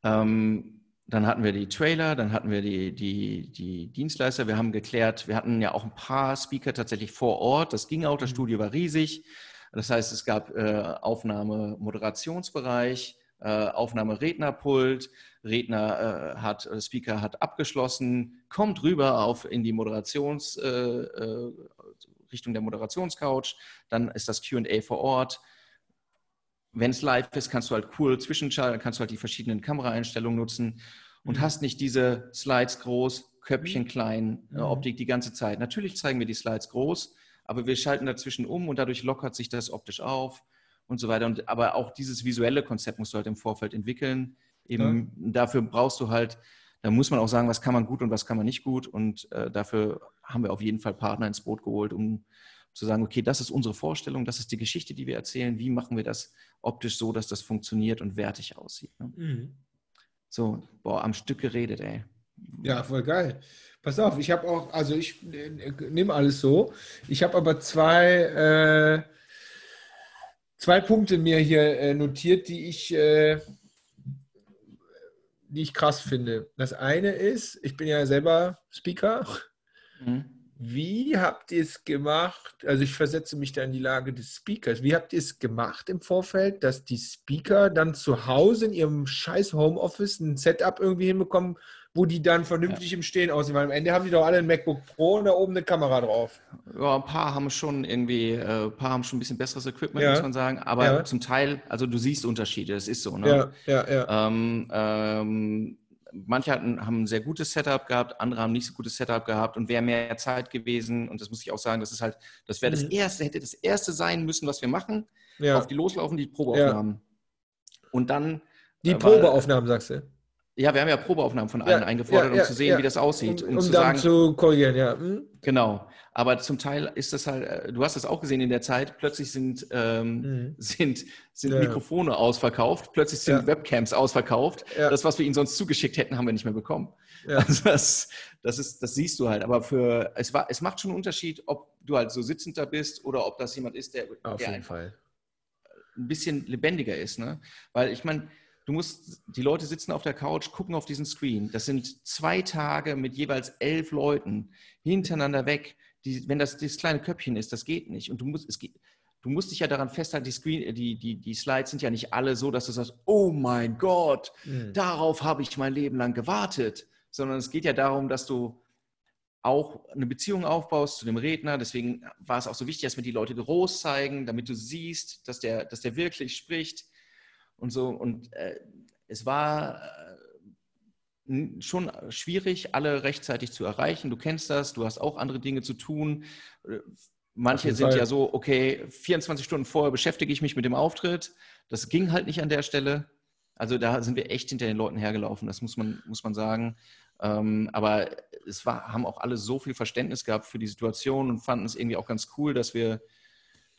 [SPEAKER 2] Ähm, dann hatten wir die Trailer, dann hatten wir die, die, die Dienstleister. Wir haben geklärt, wir hatten ja auch ein paar Speaker tatsächlich vor Ort. Das ging auch, das mhm. Studio war riesig. Das heißt, es gab äh, Aufnahme-Moderationsbereich, äh, Aufnahme-Rednerpult. Redner äh, hat, äh, Speaker hat abgeschlossen, kommt rüber auf in die Moderations, äh, äh, Richtung der Moderationscouch. Dann ist das Q&A vor Ort wenn es live ist, kannst du halt cool zwischenschalten, kannst du halt die verschiedenen Kameraeinstellungen nutzen und mhm. hast nicht diese Slides groß, Köpfchen mhm. klein, mhm. Optik die ganze Zeit. Natürlich zeigen wir die Slides groß, aber wir schalten dazwischen um und dadurch lockert sich das optisch auf und so weiter. Und, aber auch dieses visuelle Konzept musst du halt im Vorfeld entwickeln. Eben ja. dafür brauchst du halt, da muss man auch sagen, was kann man gut und was kann man nicht gut. Und äh, dafür haben wir auf jeden Fall Partner ins Boot geholt, um zu sagen, okay, das ist unsere Vorstellung, das ist die Geschichte, die wir erzählen, wie machen wir das optisch so, dass das funktioniert und wertig aussieht. Ne? Mhm. So, boah, am Stück geredet, ey.
[SPEAKER 1] Ja, voll geil. Pass auf, ich habe auch, also ich äh, nehme alles so. Ich habe aber zwei, äh, zwei Punkte mir hier äh, notiert, die ich, äh, die ich krass finde. Das eine ist, ich bin ja selber Speaker. Mhm. Wie habt ihr es gemacht? Also ich versetze mich da in die Lage des Speakers. Wie habt ihr es gemacht im Vorfeld, dass die Speaker dann zu Hause in ihrem scheiß Homeoffice ein Setup irgendwie hinbekommen, wo die dann vernünftig ja. im Stehen aussehen? Weil am Ende haben die doch alle ein MacBook Pro und da oben eine Kamera drauf.
[SPEAKER 2] Ja, ein paar haben schon irgendwie, äh, ein paar haben schon ein bisschen besseres Equipment, ja. muss man sagen. Aber ja. zum Teil, also du siehst Unterschiede, das ist so. Ne?
[SPEAKER 1] Ja, ja, ja.
[SPEAKER 2] Ähm, ähm, manche hatten, haben ein sehr gutes Setup gehabt, andere haben nicht so gutes Setup gehabt und wäre mehr Zeit gewesen. Und das muss ich auch sagen, das ist halt, das wäre das mhm. erste, hätte das erste sein müssen, was wir machen. Ja. Auf die loslaufen, die Probeaufnahmen. Ja. Und dann.
[SPEAKER 1] Die äh, Probeaufnahmen, sagst du?
[SPEAKER 2] Ja, wir haben ja Probeaufnahmen von allen ja, eingefordert, um zu sehen, wie das aussieht.
[SPEAKER 1] Um, um zu dann sagen, zu korrigieren, ja. Hm?
[SPEAKER 2] Genau. Aber zum Teil ist das halt, äh, du hast das auch gesehen in der Zeit, plötzlich sind, ähm, mhm. sind, sind ja. Mikrofone ausverkauft, plötzlich sind ja. Webcams ausverkauft. Ja. Das, was wir ihnen sonst zugeschickt hätten, haben wir nicht mehr bekommen. Also das, das, ist, das siehst du halt. Aber für, es, war, es macht schon einen Unterschied, ob du halt so sitzend da bist oder ob das jemand ist, der,
[SPEAKER 1] Auf
[SPEAKER 2] der
[SPEAKER 1] jeden Fall.
[SPEAKER 2] ein bisschen lebendiger ist. Ne? Weil ich meine, du musst, die Leute sitzen auf der Couch, gucken auf diesen Screen. Das sind zwei Tage mit jeweils elf Leuten hintereinander weg die, wenn das das kleine Köpfchen ist, das geht nicht. Und du musst, es geht, du musst dich ja daran festhalten, die, Screen, die, die, die Slides sind ja nicht alle so, dass du sagst, oh mein Gott, mhm. darauf habe ich mein Leben lang gewartet. Sondern es geht ja darum, dass du auch eine Beziehung aufbaust zu dem Redner. Deswegen war es auch so wichtig, dass wir die Leute groß zeigen, damit du siehst, dass der, dass der wirklich spricht und so. Und äh, es war schon schwierig, alle rechtzeitig zu erreichen. Du kennst das, du hast auch andere Dinge zu tun. Äh, manche sind ja so, okay, 24 Stunden vorher beschäftige ich mich mit dem Auftritt. Das ging halt nicht an der Stelle. Also da sind wir echt hinter den Leuten hergelaufen, das muss man, muss man sagen. Ähm, aber es war, haben auch alle so viel Verständnis gehabt für die Situation und fanden es irgendwie auch ganz cool, dass wir,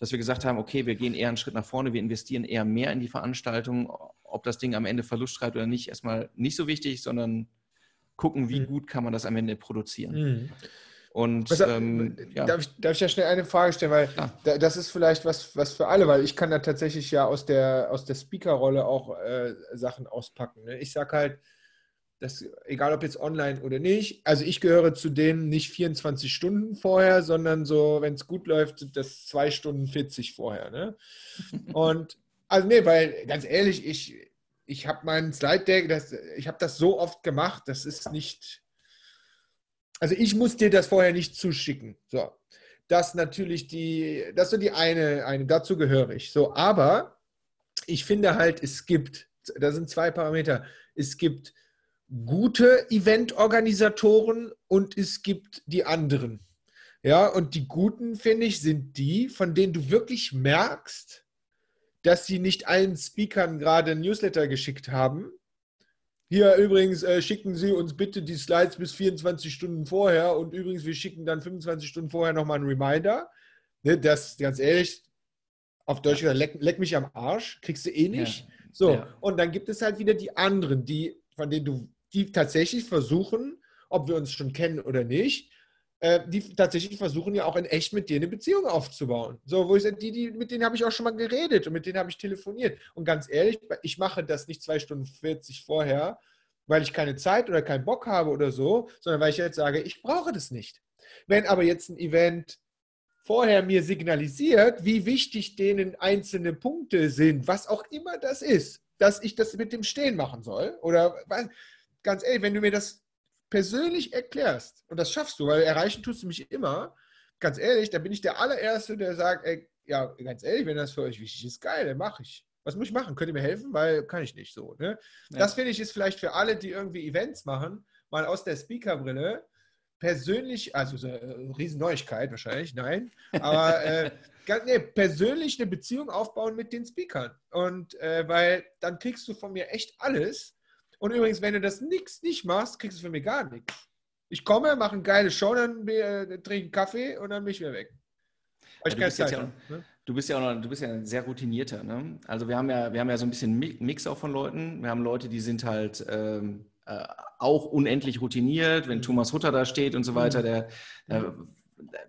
[SPEAKER 2] dass wir gesagt haben, okay, wir gehen eher einen Schritt nach vorne, wir investieren eher mehr in die Veranstaltung, ob das Ding am Ende Verlust schreibt oder nicht, erstmal nicht so wichtig, sondern gucken, wie mhm. gut kann man das am Ende produzieren. Mhm. Und
[SPEAKER 1] was, ähm, ja. darf, ich, darf ich ja schnell eine Frage stellen, weil da, das ist vielleicht was, was für alle, weil ich kann da tatsächlich ja aus der, aus der Speaker-Rolle auch äh, Sachen auspacken. Ne? Ich sage halt, dass, egal ob jetzt online oder nicht, also ich gehöre zu denen nicht 24 Stunden vorher, sondern so, wenn es gut läuft, sind das 2 Stunden 40 vorher. Ne? Und also nee, weil ganz ehrlich, ich, ich habe meinen Slide Deck, das, ich habe das so oft gemacht, das ist nicht. Also ich muss dir das vorher nicht zuschicken. So. Das natürlich die, das ist so die eine, eine, dazu gehöre ich. So, aber ich finde halt, es gibt, da sind zwei Parameter. Es gibt gute Eventorganisatoren und es gibt die anderen. Ja, und die guten, finde ich, sind die, von denen du wirklich merkst, dass sie nicht allen Speakern gerade ein Newsletter geschickt haben. Hier übrigens äh, schicken Sie uns bitte die Slides bis 24 Stunden vorher und übrigens, wir schicken dann 25 Stunden vorher nochmal einen Reminder. Ne, das, ganz ehrlich, auf Deutsch gesagt, leck, leck, mich am Arsch, kriegst du eh nicht. Ja. So, ja. und dann gibt es halt wieder die anderen, die, von denen du, die tatsächlich versuchen, ob wir uns schon kennen oder nicht, äh, die tatsächlich versuchen ja auch in echt mit dir eine Beziehung aufzubauen. So, wo ich die, die, mit denen habe ich auch schon mal geredet und mit denen habe ich telefoniert. Und ganz ehrlich, ich mache das nicht zwei Stunden 40 vorher, weil ich keine Zeit oder keinen Bock habe oder so, sondern weil ich jetzt sage, ich brauche das nicht. Wenn aber jetzt ein Event vorher mir signalisiert, wie wichtig denen einzelne Punkte sind, was auch immer das ist, dass ich das mit dem Stehen machen soll. Oder ganz ehrlich, wenn du mir das persönlich erklärst, und das schaffst du, weil erreichen tust du mich immer, ganz ehrlich, da bin ich der allererste, der sagt, ey, ja, ganz ehrlich, wenn das für euch wichtig ist, geil, dann mache ich. Was muss ich machen? Könnt ihr mir helfen? Weil kann ich nicht so. Ne? Ja. Das finde ich ist vielleicht für alle, die irgendwie Events machen, mal aus der Speakerbrille persönlich, also so eine Riesenneuigkeit wahrscheinlich, nein, aber äh, ganz, nee, persönlich eine Beziehung aufbauen mit den Speakern. Und äh, weil dann kriegst du von mir echt alles und übrigens, wenn du das nix nicht machst, kriegst du von mir gar nichts. Ich komme, mache eine geile Show, dann äh, trinke einen Kaffee und dann bin ich wieder weg.
[SPEAKER 2] Ja, du, bist ja auch, ne? du, bist ja auch noch, du bist ja ein sehr routinierter. Ne? Also wir haben ja, wir haben ja so ein bisschen Mix auch von Leuten. Wir haben Leute, die sind halt ähm, äh, auch unendlich routiniert. Wenn mhm. Thomas Hutter da steht und so weiter, mhm. der, der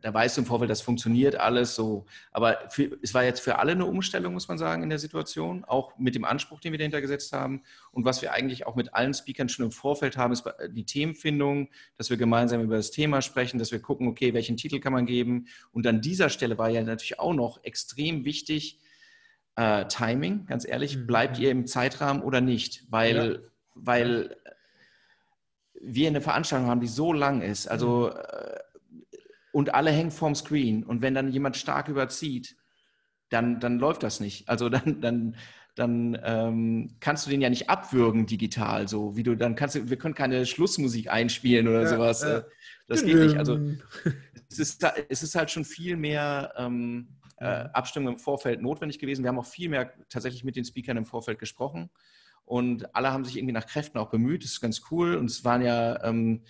[SPEAKER 2] da weißt du im Vorfeld, das funktioniert alles so. Aber für, es war jetzt für alle eine Umstellung, muss man sagen, in der Situation, auch mit dem Anspruch, den wir dahinter gesetzt haben. Und was wir eigentlich auch mit allen Speakern schon im Vorfeld haben, ist die Themenfindung, dass wir gemeinsam über das Thema sprechen, dass wir gucken, okay, welchen Titel kann man geben. Und an dieser Stelle war ja natürlich auch noch extrem wichtig, äh, Timing, ganz ehrlich, mhm. bleibt ihr im Zeitrahmen oder nicht? Weil, ja. weil wir eine Veranstaltung haben, die so lang ist. Also mhm. äh, und alle hängen vorm Screen. Und wenn dann jemand stark überzieht, dann, dann läuft das nicht. Also dann, dann, dann ähm, kannst du den ja nicht abwürgen digital, so wie du dann kannst du, wir können keine Schlussmusik einspielen oder ja, sowas. Ja. Äh, das geht nicht. Also es ist, es ist halt schon viel mehr ähm, äh, Abstimmung im Vorfeld notwendig gewesen. Wir haben auch viel mehr tatsächlich mit den Speakern im Vorfeld gesprochen. Und alle haben sich irgendwie nach Kräften auch bemüht. Das ist ganz cool. Und es waren ja ähm,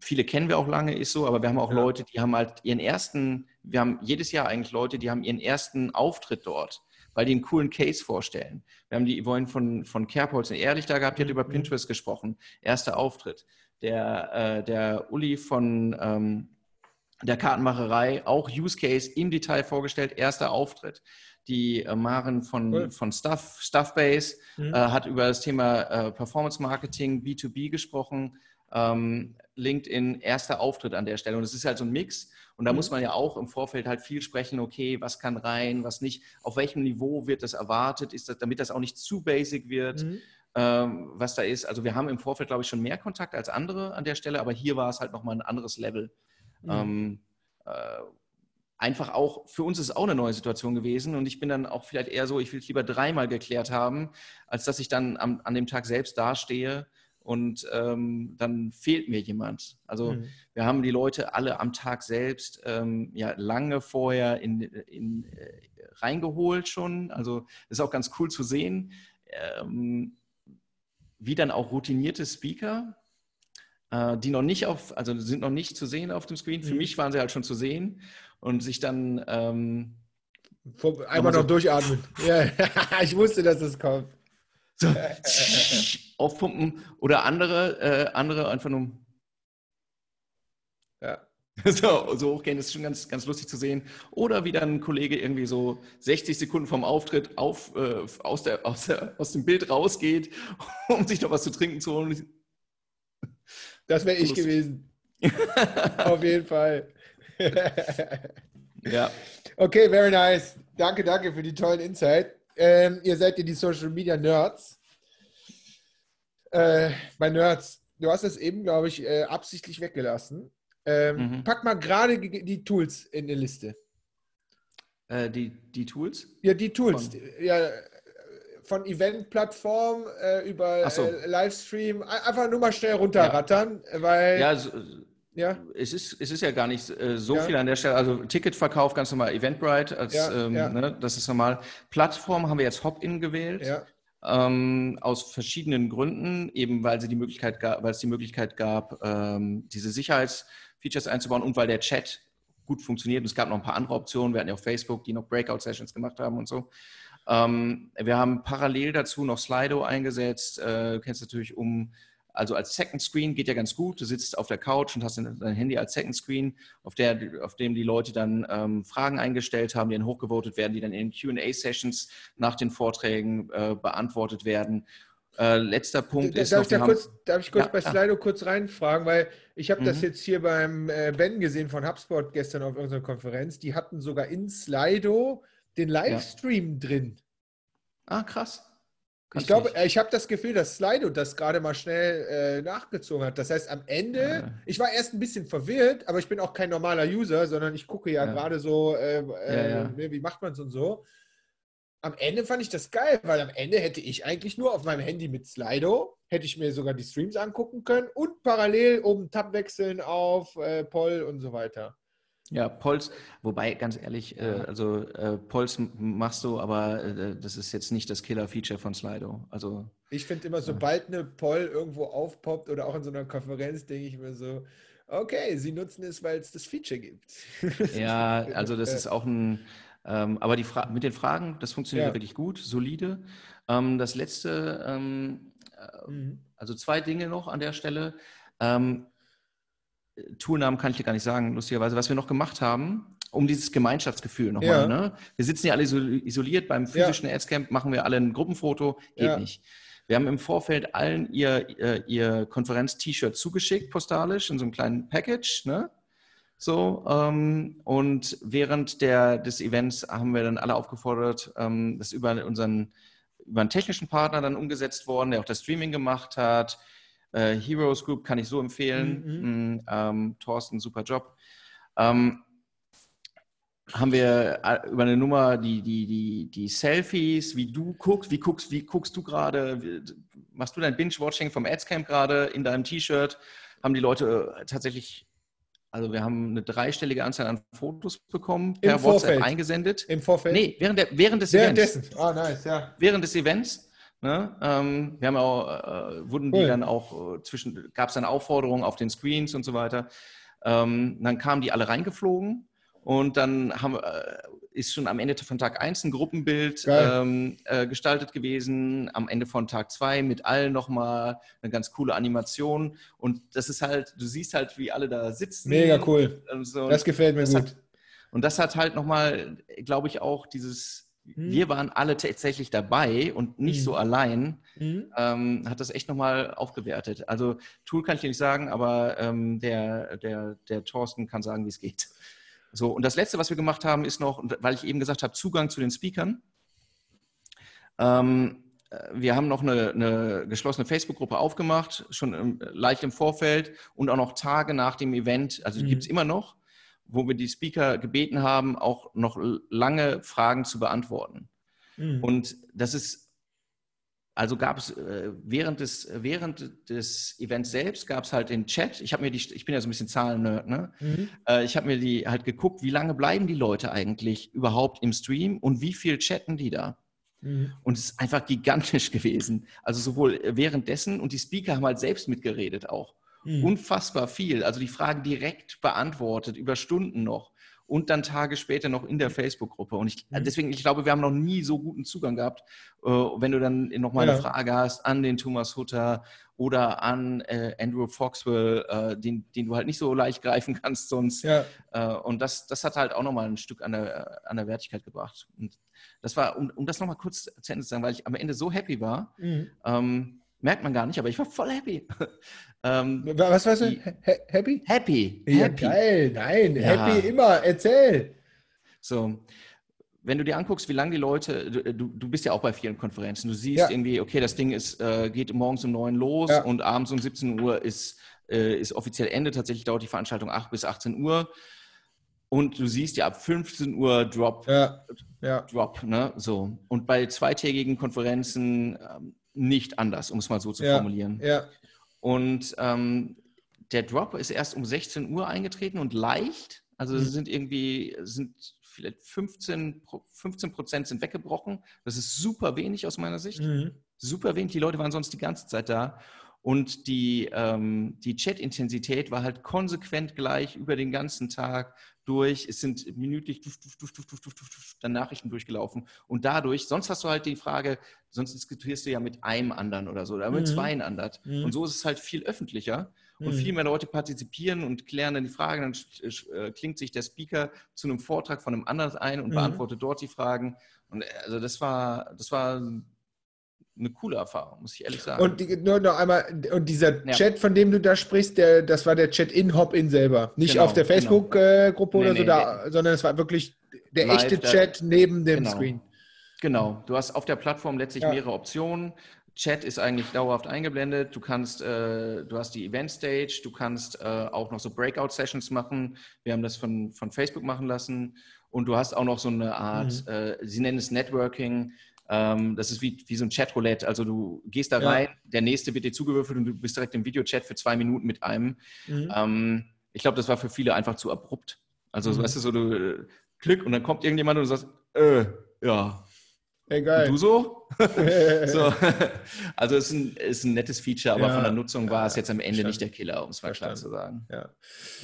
[SPEAKER 2] viele kennen wir auch lange, ist so, aber wir haben auch ja. Leute, die haben halt ihren ersten, wir haben jedes Jahr eigentlich Leute, die haben ihren ersten Auftritt dort, weil die einen coolen Case vorstellen. Wir haben die Yvonne von, von Kerbholz und Ehrlich da gehabt, die hat mhm. über Pinterest gesprochen, erster Auftritt. Der, äh, der Uli von ähm, der Kartenmacherei, auch Use Case im Detail vorgestellt, erster Auftritt. Die äh, Maren von, cool. von Stuff, Stuffbase mhm. äh, hat über das Thema äh, Performance Marketing, B2B gesprochen ähm, LinkedIn erster Auftritt an der Stelle. Und es ist halt so ein Mix. Und da mhm. muss man ja auch im Vorfeld halt viel sprechen, okay, was kann rein, was nicht, auf welchem Niveau wird das erwartet, ist das, damit das auch nicht zu basic wird, mhm. ähm, was da ist. Also wir haben im Vorfeld, glaube ich, schon mehr Kontakt als andere an der Stelle, aber hier war es halt nochmal ein anderes Level. Mhm. Ähm, äh, einfach auch, für uns ist es auch eine neue Situation gewesen und ich bin dann auch vielleicht eher so, ich will es lieber dreimal geklärt haben, als dass ich dann am, an dem Tag selbst dastehe und ähm, dann fehlt mir jemand. Also mhm. wir haben die Leute alle am Tag selbst ähm, ja lange vorher in, in, äh, reingeholt schon. Also ist auch ganz cool zu sehen, ähm, wie dann auch routinierte Speaker, äh, die noch nicht auf, also sind noch nicht zu sehen auf dem Screen. Für mhm. mich waren sie halt schon zu sehen und sich dann ähm,
[SPEAKER 1] Einmal noch so durchatmen. ja, ich wusste, dass es kommt.
[SPEAKER 2] So, aufpumpen oder andere, äh, andere einfach nur. Ja. So, so hochgehen, das ist schon ganz, ganz lustig zu sehen. Oder wie dann ein Kollege irgendwie so 60 Sekunden vom Auftritt auf, äh, aus, der, aus, der, aus dem Bild rausgeht, um sich noch was zu trinken zu holen.
[SPEAKER 1] Das wäre ich gewesen. Auf jeden Fall.
[SPEAKER 2] ja.
[SPEAKER 1] Okay, very nice. Danke, danke für die tollen Insight. Ähm, ihr seid ja die Social Media Nerds. Äh, bei Nerds, du hast es eben, glaube ich, äh, absichtlich weggelassen. Ähm, mhm. Pack mal gerade die Tools in die Liste.
[SPEAKER 2] Äh, die, die Tools?
[SPEAKER 1] Ja, die Tools. Von, ja, von Event-Plattform äh, über so. Äh, Livestream. Einfach nur mal schnell runterrattern, ja. weil.
[SPEAKER 2] Ja, so, ja. Es, ist, es ist ja gar nicht äh, so ja. viel an der Stelle. Also Ticketverkauf ganz normal, Eventbrite, als, ja, ähm, ja. Ne, das ist normal. Plattform haben wir jetzt Hop-In gewählt. Ähm, aus verschiedenen Gründen, eben weil, sie die Möglichkeit gab, weil es die Möglichkeit gab, ähm, diese Sicherheitsfeatures einzubauen und weil der Chat gut funktioniert. Und es gab noch ein paar andere Optionen. Wir hatten ja auf Facebook, die noch Breakout-Sessions gemacht haben und so. Ähm, wir haben parallel dazu noch Slido eingesetzt. Äh, du kennst natürlich, um also als Second Screen geht ja ganz gut. Du sitzt auf der Couch und hast dein Handy als Second Screen, auf, der, auf dem die Leute dann ähm, Fragen eingestellt haben, die dann hochgevotet werden, die dann in QA-Sessions nach den Vorträgen äh, beantwortet werden. Äh, letzter Punkt
[SPEAKER 1] da,
[SPEAKER 2] ist
[SPEAKER 1] darf
[SPEAKER 2] noch,
[SPEAKER 1] ich da kurz, darf ich kurz
[SPEAKER 2] Ja,
[SPEAKER 1] bei. Slido kurz reinfragen, weil ich habe das
[SPEAKER 2] Mhm.
[SPEAKER 1] jetzt hier beim äh, Ben gesehen von HubSpot gestern auf unserer Konferenz. Die hatten sogar in Slido den Livestream drin.
[SPEAKER 2] Ah, krass.
[SPEAKER 1] Ich
[SPEAKER 2] Kannte
[SPEAKER 1] glaube,
[SPEAKER 2] nicht.
[SPEAKER 1] ich habe das Gefühl, dass Slido das gerade mal schnell äh, nachgezogen hat. Das heißt, am Ende,
[SPEAKER 2] Ja.
[SPEAKER 1] ich war erst ein bisschen verwirrt, aber ich bin auch kein normaler User, sondern ich gucke ja,
[SPEAKER 2] Ja.
[SPEAKER 1] gerade so, äh, äh,
[SPEAKER 2] ja.
[SPEAKER 1] ne, wie macht man es und so. Am Ende fand ich das geil, weil am Ende hätte ich eigentlich nur auf meinem Handy mit Slido, hätte ich mir sogar die Streams angucken können und parallel oben Tab wechseln auf äh, Poll und so weiter.
[SPEAKER 2] Ja, Pols, wobei, ganz ehrlich, äh,
[SPEAKER 1] Ja.
[SPEAKER 2] also äh, Pols machst du, aber äh, das ist jetzt nicht das Killer-Feature von Slido. Also
[SPEAKER 1] Ich finde immer, sobald eine Poll irgendwo aufpoppt oder auch in so einer Konferenz, denke ich mir so, okay, sie nutzen es, weil es das Feature gibt.
[SPEAKER 2] ja, also das
[SPEAKER 1] Äh,
[SPEAKER 2] ist auch ein, ähm, aber die Fra mit den Fragen, das funktioniert
[SPEAKER 1] Ja.
[SPEAKER 2] wirklich gut, solide. Ähm, das letzte, ähm, äh,
[SPEAKER 1] Mhm.
[SPEAKER 2] also zwei Dinge noch an der Stelle. Ähm, Toolnamen kann ich dir gar nicht sagen, lustigerweise. Was wir noch gemacht haben, um dieses Gemeinschaftsgefühl nochmal.
[SPEAKER 1] Ja.
[SPEAKER 2] Ne? Wir sitzen ja alle isol- isoliert. Beim physischen Adscamp machen wir alle ein Gruppenfoto. Geht
[SPEAKER 1] Ja.
[SPEAKER 2] nicht. Wir haben im Vorfeld allen ihr, ihr, ihr Konferenz-T-Shirt zugeschickt, postalisch, in so einem kleinen Package. Ne? So, ähm, und während der, des Events haben wir dann alle aufgefordert, ähm, das über unseren über einen technischen Partner dann umgesetzt worden, der auch das Streaming gemacht hat. Äh, Heroes Group kann ich so empfehlen.
[SPEAKER 1] Mhm.
[SPEAKER 2] Mm, ähm, Thorsten, super Job. Ähm, haben wir äh, über eine Nummer die, die, die, die Selfies, wie du guckst, wie guckst, wie guckst du gerade, machst du dein Binge-Watching vom Adscamp gerade in deinem T-Shirt, haben die Leute äh, tatsächlich, also wir haben eine dreistellige Anzahl an Fotos bekommen, per WhatsApp
[SPEAKER 1] Vorfeld.
[SPEAKER 2] eingesendet.
[SPEAKER 1] Im Vorfeld?
[SPEAKER 2] Nee, während, der, während des Events
[SPEAKER 1] Währenddessen. Ah, nice, ja.
[SPEAKER 2] während des Events. Ne, ähm, wir haben auch, äh, wurden die
[SPEAKER 1] Cool.
[SPEAKER 2] dann auch äh, zwischen, gab es dann Aufforderungen auf den Screens und so weiter. Ähm, dann kamen die alle reingeflogen und dann haben, äh, ist schon am Ende von Tag 1 ein Gruppenbild ähm, äh, gestaltet gewesen, am Ende von Tag 2 mit allen nochmal eine ganz coole Animation und das ist halt, du siehst halt, wie alle da sitzen.
[SPEAKER 1] Mega cool.
[SPEAKER 2] Und, so.
[SPEAKER 1] Das gefällt mir
[SPEAKER 2] das
[SPEAKER 1] gut.
[SPEAKER 2] hat, und das hat halt nochmal, glaube ich, auch dieses. Wir waren alle tatsächlich dabei und nicht
[SPEAKER 1] Mhm.
[SPEAKER 2] so allein,
[SPEAKER 1] Mhm.
[SPEAKER 2] ähm, hat das echt nochmal aufgewertet. Also Tool kann ich dir nicht sagen, aber ähm, der, der, der Thorsten kann sagen, wie es geht. So, und das Letzte, was wir gemacht haben, ist noch, weil ich eben gesagt habe, Zugang zu den Speakern. Ähm, äh, wir haben noch eine, eine geschlossene Facebook-Gruppe aufgemacht, schon im, leicht im Vorfeld und auch noch Tage nach dem Event, also die
[SPEAKER 1] Mhm.
[SPEAKER 2] gibt es immer noch, wo wir die Speaker gebeten haben, auch noch lange Fragen zu beantworten.
[SPEAKER 1] Mhm.
[SPEAKER 2] Und das ist, also gab es äh, während, des, während des Events selbst gab es halt den Chat. Ich habe mir die, ich bin ja so ein bisschen Zahlen-Nerd, ne?
[SPEAKER 1] Mhm.
[SPEAKER 2] Äh, ich habe mir die halt geguckt, wie lange bleiben die Leute eigentlich überhaupt im Stream und wie viel chatten die da?
[SPEAKER 1] Mhm.
[SPEAKER 2] Und es ist einfach gigantisch gewesen. Also sowohl währenddessen und die Speaker haben halt selbst mitgeredet auch.
[SPEAKER 1] Mhm.
[SPEAKER 2] Unfassbar viel. Also die Fragen direkt beantwortet, über Stunden noch. Und dann Tage später noch in der Facebook-Gruppe. Und ich,
[SPEAKER 1] Mhm.
[SPEAKER 2] deswegen, ich glaube, wir haben noch nie so guten Zugang gehabt. Äh, wenn du dann nochmal
[SPEAKER 1] Ja.
[SPEAKER 2] eine Frage hast an den Thomas Hutter oder an äh, Andrew Foxwell, äh, den, den du halt nicht so leicht greifen kannst sonst.
[SPEAKER 1] Ja.
[SPEAKER 2] Äh, und das, das hat halt auch nochmal ein Stück an der, an der Wertigkeit gebracht. Und das war, um, um das nochmal kurz zu Ende zu sagen, weil ich am Ende so happy war,
[SPEAKER 1] Mhm.
[SPEAKER 2] ähm, merkt man gar nicht, aber ich war voll happy. ähm,
[SPEAKER 1] Was warst du? Happy?
[SPEAKER 2] happy,
[SPEAKER 1] Ja,
[SPEAKER 2] happy.
[SPEAKER 1] geil. Nein,
[SPEAKER 2] Ja.
[SPEAKER 1] happy immer. Erzähl.
[SPEAKER 2] So, wenn du dir anguckst, wie lange die Leute, du, du, du bist ja auch bei vielen Konferenzen, du siehst
[SPEAKER 1] Ja.
[SPEAKER 2] irgendwie, okay, das Ding ist, äh, geht morgens um 9 los
[SPEAKER 1] Ja.
[SPEAKER 2] und abends um 17 Uhr ist, äh, ist offiziell Ende. Tatsächlich dauert die Veranstaltung 8 bis 18 Uhr. Und du siehst ja ab 15 Uhr Drop,
[SPEAKER 1] Ja. Ja.
[SPEAKER 2] Drop, ne? So. Und bei zweitägigen Konferenzen ähm, nicht anders, um es mal so zu
[SPEAKER 1] Ja.
[SPEAKER 2] formulieren.
[SPEAKER 1] Ja.
[SPEAKER 2] Und ähm, der Drop ist erst um 16 Uhr eingetreten und leicht. Also
[SPEAKER 1] Mhm.
[SPEAKER 2] sind irgendwie, sind vielleicht 15, Pro- 15 Prozent sind weggebrochen. Das ist super wenig aus meiner Sicht.
[SPEAKER 1] Mhm.
[SPEAKER 2] Super wenig. Die Leute waren sonst die ganze Zeit da. Und die, ähm, die Chat-Intensität war halt konsequent gleich über den ganzen Tag durch. Es sind minütlich duf, duf, duf, duf, duf, duf, duf, dann Nachrichten durchgelaufen. Und dadurch, sonst hast du halt die Frage, sonst diskutierst du ja mit einem anderen oder so, oder mit mhm. zwei anderen. Mhm. Und so ist es halt viel öffentlicher. Und mhm. viel mehr Leute partizipieren und klären dann die Fragen. Dann äh, klingt sich der Speaker zu einem Vortrag von einem anderen ein und mhm. beantwortet dort die Fragen. Und äh, also das war, das war eine coole Erfahrung, muss ich ehrlich sagen.
[SPEAKER 1] Und die, nur noch einmal, und dieser ja. Chat, von dem du da sprichst, der, das war der Chat in Hop-In selber. Nicht genau, auf der genau. Facebook-Gruppe genau. oder nee, so, da, sondern es war wirklich der Live, echte Chat der, neben dem
[SPEAKER 2] genau.
[SPEAKER 1] Screen.
[SPEAKER 2] Genau, du hast auf der Plattform letztlich ja. mehrere Optionen. Chat ist eigentlich dauerhaft eingeblendet. Du kannst, äh, du hast die Event Stage, du kannst äh, auch noch so Breakout Sessions machen. Wir haben das von, von Facebook machen lassen. Und du hast auch noch so eine Art, mhm. äh, sie nennen es Networking. Ähm, das ist wie, wie so ein Chat-Roulette. Also du gehst da ja. rein, der nächste wird dir zugewürfelt und du bist direkt im Videochat für zwei Minuten mit einem. Mhm. Ähm, ich glaube, das war für viele einfach zu abrupt. Also, mhm. weißt du, so du äh, Glück und dann kommt irgendjemand und du sagst, äh, ja.
[SPEAKER 1] Egal.
[SPEAKER 2] du so? so. Also es ist ein, ist ein nettes Feature, aber ja. von der Nutzung war es jetzt am Ende nicht der Killer, um es mal klar zu sagen.
[SPEAKER 1] Ja.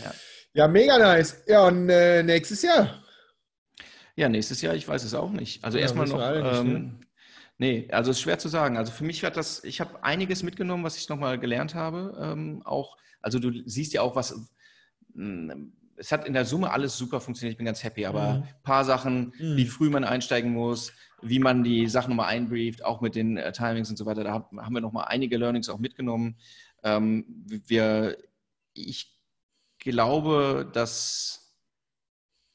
[SPEAKER 1] ja. ja, mega nice. Ja, und äh, nächstes Jahr.
[SPEAKER 2] Ja, nächstes Jahr, ich weiß es auch nicht. Also ja, erstmal noch. Nicht, ähm, ne? Nee, also es ist schwer zu sagen. Also für mich hat das, ich habe einiges mitgenommen, was ich nochmal gelernt habe. Ähm, auch, also du siehst ja auch, was. Hm, es hat in der Summe alles super funktioniert, ich bin ganz happy, aber ein mhm. paar Sachen, mhm. wie früh man einsteigen muss, wie man die Sachen nochmal einbrieft, auch mit den äh, Timings und so weiter, da haben wir nochmal einige Learnings auch mitgenommen. Ähm, wir, ich glaube, dass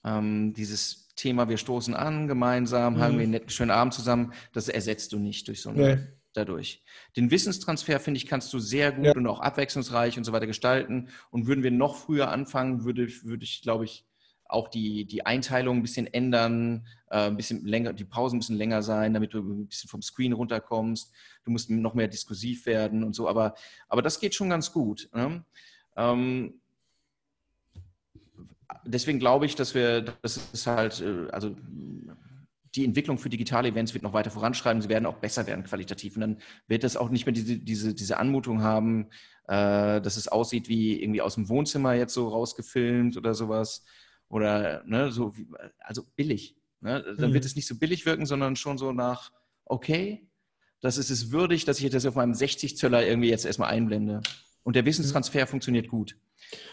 [SPEAKER 2] ähm, dieses Thema, wir stoßen an gemeinsam, mhm. haben wir einen netten, schönen Abend zusammen, das ersetzt du nicht durch so eine, nee. dadurch. Den Wissenstransfer, finde ich, kannst du sehr gut ja. und auch abwechslungsreich und so weiter gestalten. Und würden wir noch früher anfangen, würde, würde ich, glaube ich, auch die, die Einteilung ein bisschen ändern, äh, ein bisschen länger, die Pausen ein bisschen länger sein, damit du ein bisschen vom Screen runterkommst. Du musst noch mehr diskursiv werden und so, aber, aber das geht schon ganz gut. Ne? Ähm, deswegen glaube ich, dass wir, das ist halt, äh, also die Entwicklung für digitale Events wird noch weiter voranschreiben. Sie werden auch besser werden qualitativ. Und dann wird es auch nicht mehr diese, diese, diese Anmutung haben, äh, dass es aussieht wie irgendwie aus dem Wohnzimmer jetzt so rausgefilmt oder sowas. Oder ne, so, wie, also billig. Ne? Dann mhm. wird es nicht so billig wirken, sondern schon so nach, okay, das ist es würdig, dass ich das auf meinem 60 Zöller irgendwie jetzt erstmal einblende. Und der Wissenstransfer mhm. funktioniert gut.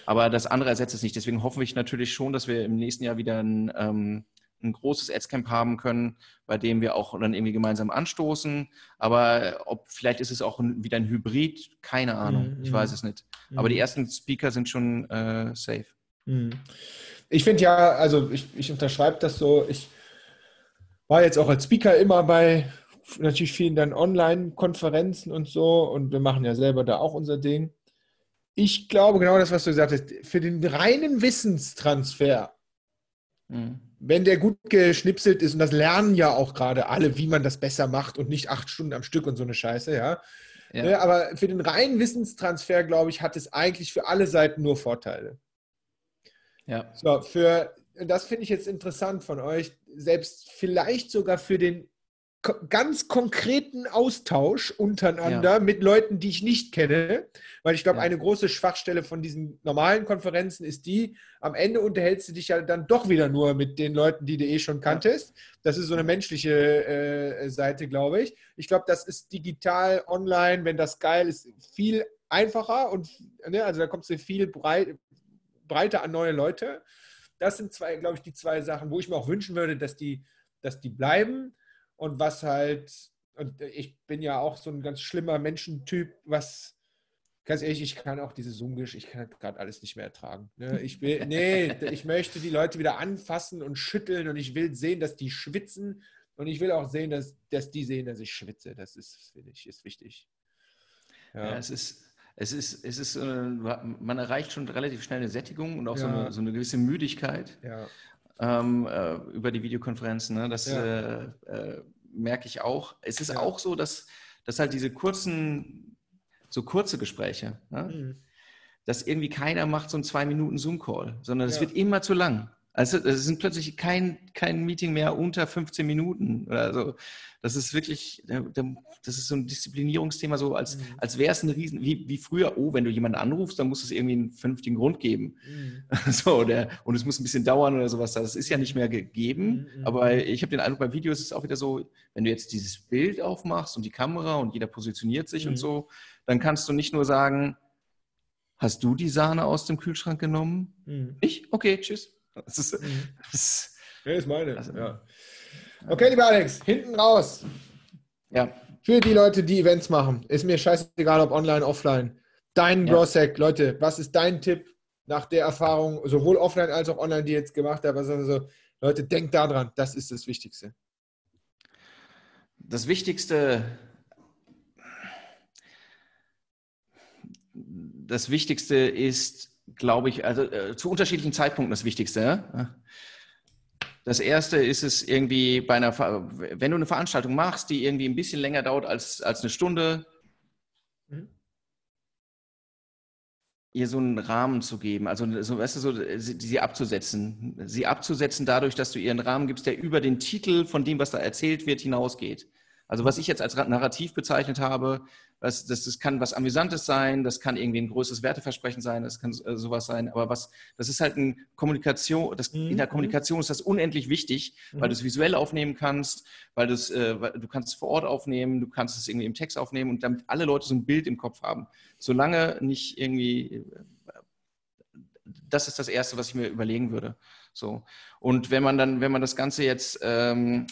[SPEAKER 2] Aber das andere ersetzt es nicht. Deswegen hoffe ich natürlich schon, dass wir im nächsten Jahr wieder ein, ähm, ein großes Adscamp haben können, bei dem wir auch dann irgendwie gemeinsam anstoßen. Aber ob vielleicht ist es auch ein, wieder ein Hybrid, keine Ahnung. Mhm. Ich weiß es nicht. Aber die mhm. ersten Speaker sind schon äh, safe.
[SPEAKER 1] Mhm. Ich finde ja, also ich, ich unterschreibe das so. Ich war jetzt auch als Speaker immer bei natürlich vielen dann Online-Konferenzen und so und wir machen ja selber da auch unser Ding ich glaube genau das, was du gesagt hast. Für den reinen Wissenstransfer, mhm. wenn der gut geschnipselt ist, und das lernen ja auch gerade alle, wie man das besser macht und nicht acht Stunden am Stück und so eine Scheiße, ja. ja. Ne, aber für den reinen Wissenstransfer, glaube ich, hat es eigentlich für alle Seiten nur Vorteile. Ja. So, für, das finde ich jetzt interessant von euch, selbst vielleicht sogar für den ganz konkreten Austausch untereinander ja. mit Leuten, die ich nicht kenne. Weil ich glaube, ja. eine große Schwachstelle von diesen normalen Konferenzen ist die, am Ende unterhältst du dich ja dann doch wieder nur mit den Leuten, die du eh schon kanntest. Das ist so eine menschliche äh, Seite, glaube ich. Ich glaube, das ist digital, online, wenn das geil ist, viel einfacher und ne, also da kommst du viel breit, breiter an neue Leute. Das sind zwei, glaube ich, die zwei Sachen, wo ich mir auch wünschen würde, dass die, dass die bleiben und was halt, und ich bin ja auch so ein ganz schlimmer Menschentyp, was, ganz ehrlich, ich kann auch diese Sungisch, ich kann gerade alles nicht mehr ertragen. Ne? Ich will, nee, ich möchte die Leute wieder anfassen und schütteln und ich will sehen, dass die schwitzen und ich will auch sehen, dass, dass die sehen, dass ich schwitze. Das ist, finde ich, ist wichtig.
[SPEAKER 2] Ja. ja, es ist, es ist, es ist, äh, man erreicht schon relativ schnell eine Sättigung und auch ja. so, eine, so, eine, gewisse Müdigkeit. Ja ähm, äh, über die Videokonferenzen. Ne? Das ja. äh, äh, merke ich auch. Es ist ja. auch so, dass, dass halt diese kurzen, so kurze Gespräche, ne? mhm. dass irgendwie keiner macht so einen zwei Minuten Zoom-Call, sondern es wird immer zu lang. Also es sind plötzlich kein, kein Meeting mehr unter 15 Minuten oder so. Das ist wirklich, das ist so ein Disziplinierungsthema, so als, mhm. als wäre es ein Riesen, wie, wie früher, oh, wenn du jemanden anrufst, dann muss es irgendwie einen vernünftigen Grund geben. Mhm. So, der, und es muss ein bisschen dauern oder sowas. Das ist ja nicht mehr gegeben. Mhm. Aber ich habe den Eindruck, bei Videos ist es auch wieder so, wenn du jetzt dieses Bild aufmachst und die Kamera und jeder positioniert sich und mhm. so, dann kannst du nicht nur sagen, hast du die Sahne aus dem Kühlschrank genommen? Mhm. Ich? Okay, tschüss. Das ist,
[SPEAKER 1] mhm. das, ja, ist meine. Also, ja. Okay, lieber Alex, hinten raus. Ja. Für die Leute, die Events machen, ist mir scheißegal, ob online, offline. Dein ja. Growsec, Leute, was ist dein Tipp nach der Erfahrung, sowohl offline als auch online, die ihr jetzt gemacht habt? Also, Leute, denkt daran, das ist das Wichtigste.
[SPEAKER 2] Das Wichtigste, das Wichtigste ist, glaube ich, also äh, zu unterschiedlichen Zeitpunkten das Wichtigste. Ja? Das erste ist es irgendwie bei einer, wenn du eine Veranstaltung machst, die irgendwie ein bisschen länger dauert als, als eine Stunde, mhm. ihr so einen Rahmen zu geben, also so, weißt du, so, sie, sie, abzusetzen. Sie abzusetzen dadurch, dass du ihr einen Rahmen gibst, der über den Titel von dem, was da erzählt wird, hinausgeht. Also was ich jetzt als Narrativ bezeichnet habe, das, das, das kann was Amüsantes sein, das kann irgendwie ein größeres Werteversprechen sein, das kann äh, sowas sein, aber was, das ist halt ein Kommunikation, das, mhm. in der mhm. Kommunikation ist das unendlich wichtig, mhm. weil du es visuell aufnehmen kannst, weil, äh, du kannst es vor Ort aufnehmen, du kannst es irgendwie im Text aufnehmen und damit alle Leute so ein Bild im Kopf haben. Solange nicht irgendwie, äh, das ist das Erste, was ich mir überlegen würde. So. Und wenn man dann, wenn man das Ganze jetzt ähm,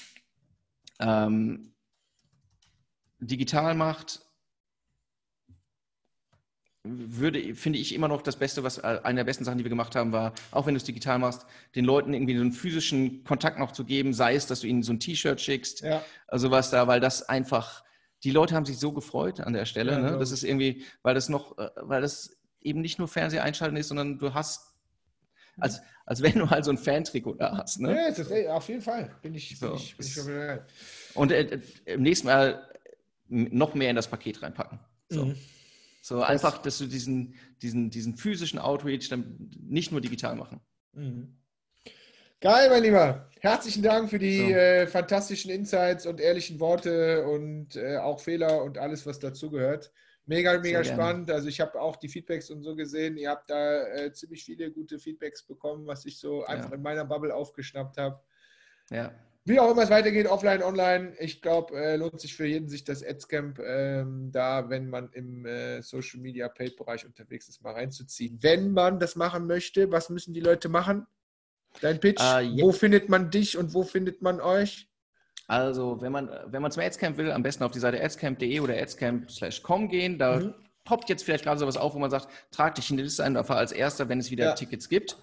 [SPEAKER 2] ähm, digital macht, würde, finde ich immer noch das Beste, was äh, eine der besten Sachen, die wir gemacht haben, war, auch wenn du es digital machst, den Leuten irgendwie so einen physischen Kontakt noch zu geben, sei es, dass du ihnen so ein T-Shirt schickst, ja. also was da, weil das einfach, die Leute haben sich so gefreut an der Stelle, ja, ne? das ist irgendwie, weil das noch, äh, weil das eben nicht nur Fernseher einschalten ist, sondern du hast, als, als wenn du halt so ein Fantrikot da hast. Ne?
[SPEAKER 1] Ja, das, auf jeden Fall, bin ich, so, bin ich, bin ich
[SPEAKER 2] Und äh, äh, im nächsten Mal noch mehr in das Paket reinpacken. So. Mhm. So einfach, dass du diesen, diesen, diesen physischen Outreach dann nicht nur digital machen. Mhm.
[SPEAKER 1] Geil, mein Lieber. Herzlichen Dank für die so. äh, fantastischen Insights und ehrlichen Worte und äh, auch Fehler und alles, was dazugehört. Mega, mega Sehr spannend. Gerne. Also ich habe auch die Feedbacks und so gesehen. Ihr habt da äh, ziemlich viele gute Feedbacks bekommen, was ich so einfach ja. in meiner Bubble aufgeschnappt habe. Ja. Wie auch immer es weitergeht, offline, online, ich glaube, äh, lohnt sich für jeden, sich das Adscamp ähm, da, wenn man im äh, Social Media Paid-Bereich unterwegs ist, mal reinzuziehen. Wenn man das machen möchte, was müssen die Leute machen? Dein Pitch? Uh, yeah. Wo findet man dich und wo findet man euch?
[SPEAKER 2] Also, wenn man, wenn man zum Adscamp will, am besten auf die Seite adscamp.de oder adscamp.com gehen. Da mhm. poppt jetzt vielleicht gerade sowas auf, wo man sagt, trag dich in die Liste ein, einfach als erster, wenn es wieder ja. Tickets gibt.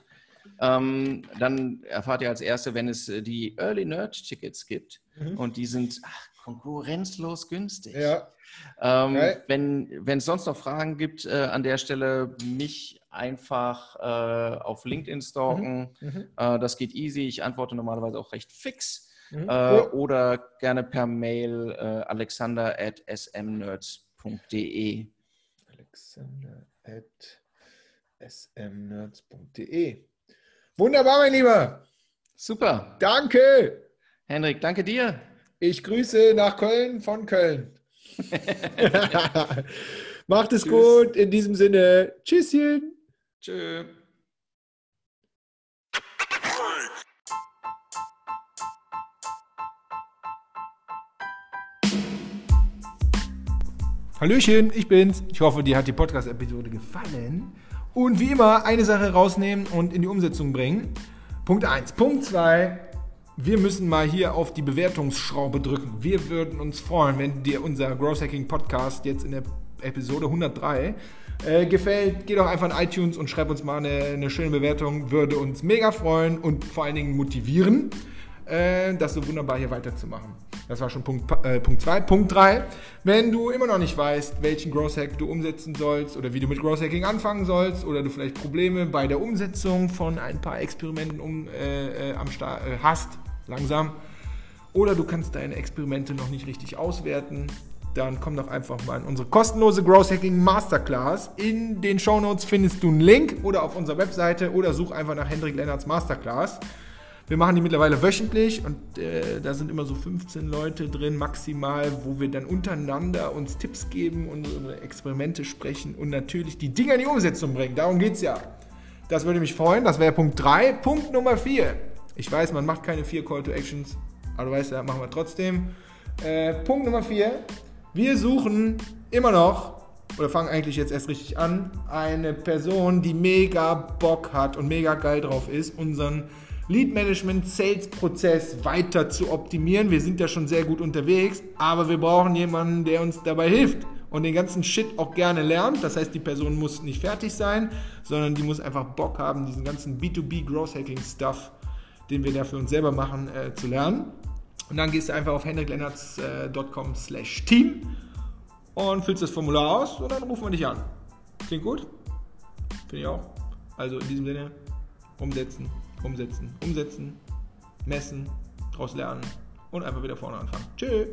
[SPEAKER 2] Ähm, dann erfahrt ihr als Erste, wenn es äh, die Early Nerd Tickets gibt. Mhm. Und die sind ach, konkurrenzlos günstig. Ja. Ähm, okay. Wenn es sonst noch Fragen gibt, äh, an der Stelle mich einfach äh, auf LinkedIn stalken. Mhm. Mhm. Äh, das geht easy. Ich antworte normalerweise auch recht fix. Mhm. Äh, oder gerne per Mail äh, alexander at smnerds.de.
[SPEAKER 1] Alexander at smnerds.de. Wunderbar, mein Lieber.
[SPEAKER 2] Super.
[SPEAKER 1] Danke.
[SPEAKER 2] Henrik, danke dir.
[SPEAKER 1] Ich grüße nach Köln von Köln. Macht es Tschüss. gut. In diesem Sinne. Tschüsschen. Tschö. Hallöchen, ich bin's. Ich hoffe, dir hat die Podcast-Episode gefallen. Und wie immer eine Sache rausnehmen und in die Umsetzung bringen. Punkt 1. Punkt 2. Wir müssen mal hier auf die Bewertungsschraube drücken. Wir würden uns freuen, wenn dir unser Growth Hacking Podcast jetzt in der Episode 103 äh, gefällt. Geh doch einfach in iTunes und schreib uns mal eine, eine schöne Bewertung. Würde uns mega freuen und vor allen Dingen motivieren, äh, das so wunderbar hier weiterzumachen. Das war schon Punkt 2. Äh, Punkt, Punkt 3. Wenn du immer noch nicht weißt, welchen Growth Hack du umsetzen sollst oder wie du mit Growth Hacking anfangen sollst oder du vielleicht Probleme bei der Umsetzung von ein paar Experimenten um, äh, äh am Start äh, hast, langsam, oder du kannst deine Experimente noch nicht richtig auswerten, dann komm doch einfach mal in unsere kostenlose Growth Hacking Masterclass. In den Show Notes findest du einen Link oder auf unserer Webseite oder such einfach nach Hendrik Lennarts Masterclass. Wir machen die mittlerweile wöchentlich und äh, da sind immer so 15 Leute drin maximal, wo wir dann untereinander uns Tipps geben unsere Experimente sprechen und natürlich die Dinge in die Umsetzung bringen. Darum geht es ja. Das würde mich freuen. Das wäre Punkt 3. Punkt Nummer 4. Ich weiß, man macht keine vier Call to Actions, aber du weißt ja, machen wir trotzdem. Äh, Punkt Nummer 4. Wir suchen immer noch, oder fangen eigentlich jetzt erst richtig an, eine Person, die mega Bock hat und mega geil drauf ist, unseren Lead Management Sales Prozess weiter zu optimieren. Wir sind ja schon sehr gut unterwegs, aber wir brauchen jemanden, der uns dabei hilft und den ganzen Shit auch gerne lernt. Das heißt, die Person muss nicht fertig sein, sondern die muss einfach Bock haben, diesen ganzen B2B Growth Hacking Stuff, den wir da für uns selber machen, äh, zu lernen. Und dann gehst du einfach auf hendriklennertz.com äh, slash team und füllst das Formular aus und dann rufen wir dich an. Klingt gut? Finde ich auch. Also in diesem Sinne, umsetzen, umsetzen, umsetzen, messen, daraus lernen und einfach wieder vorne anfangen. Tschüss.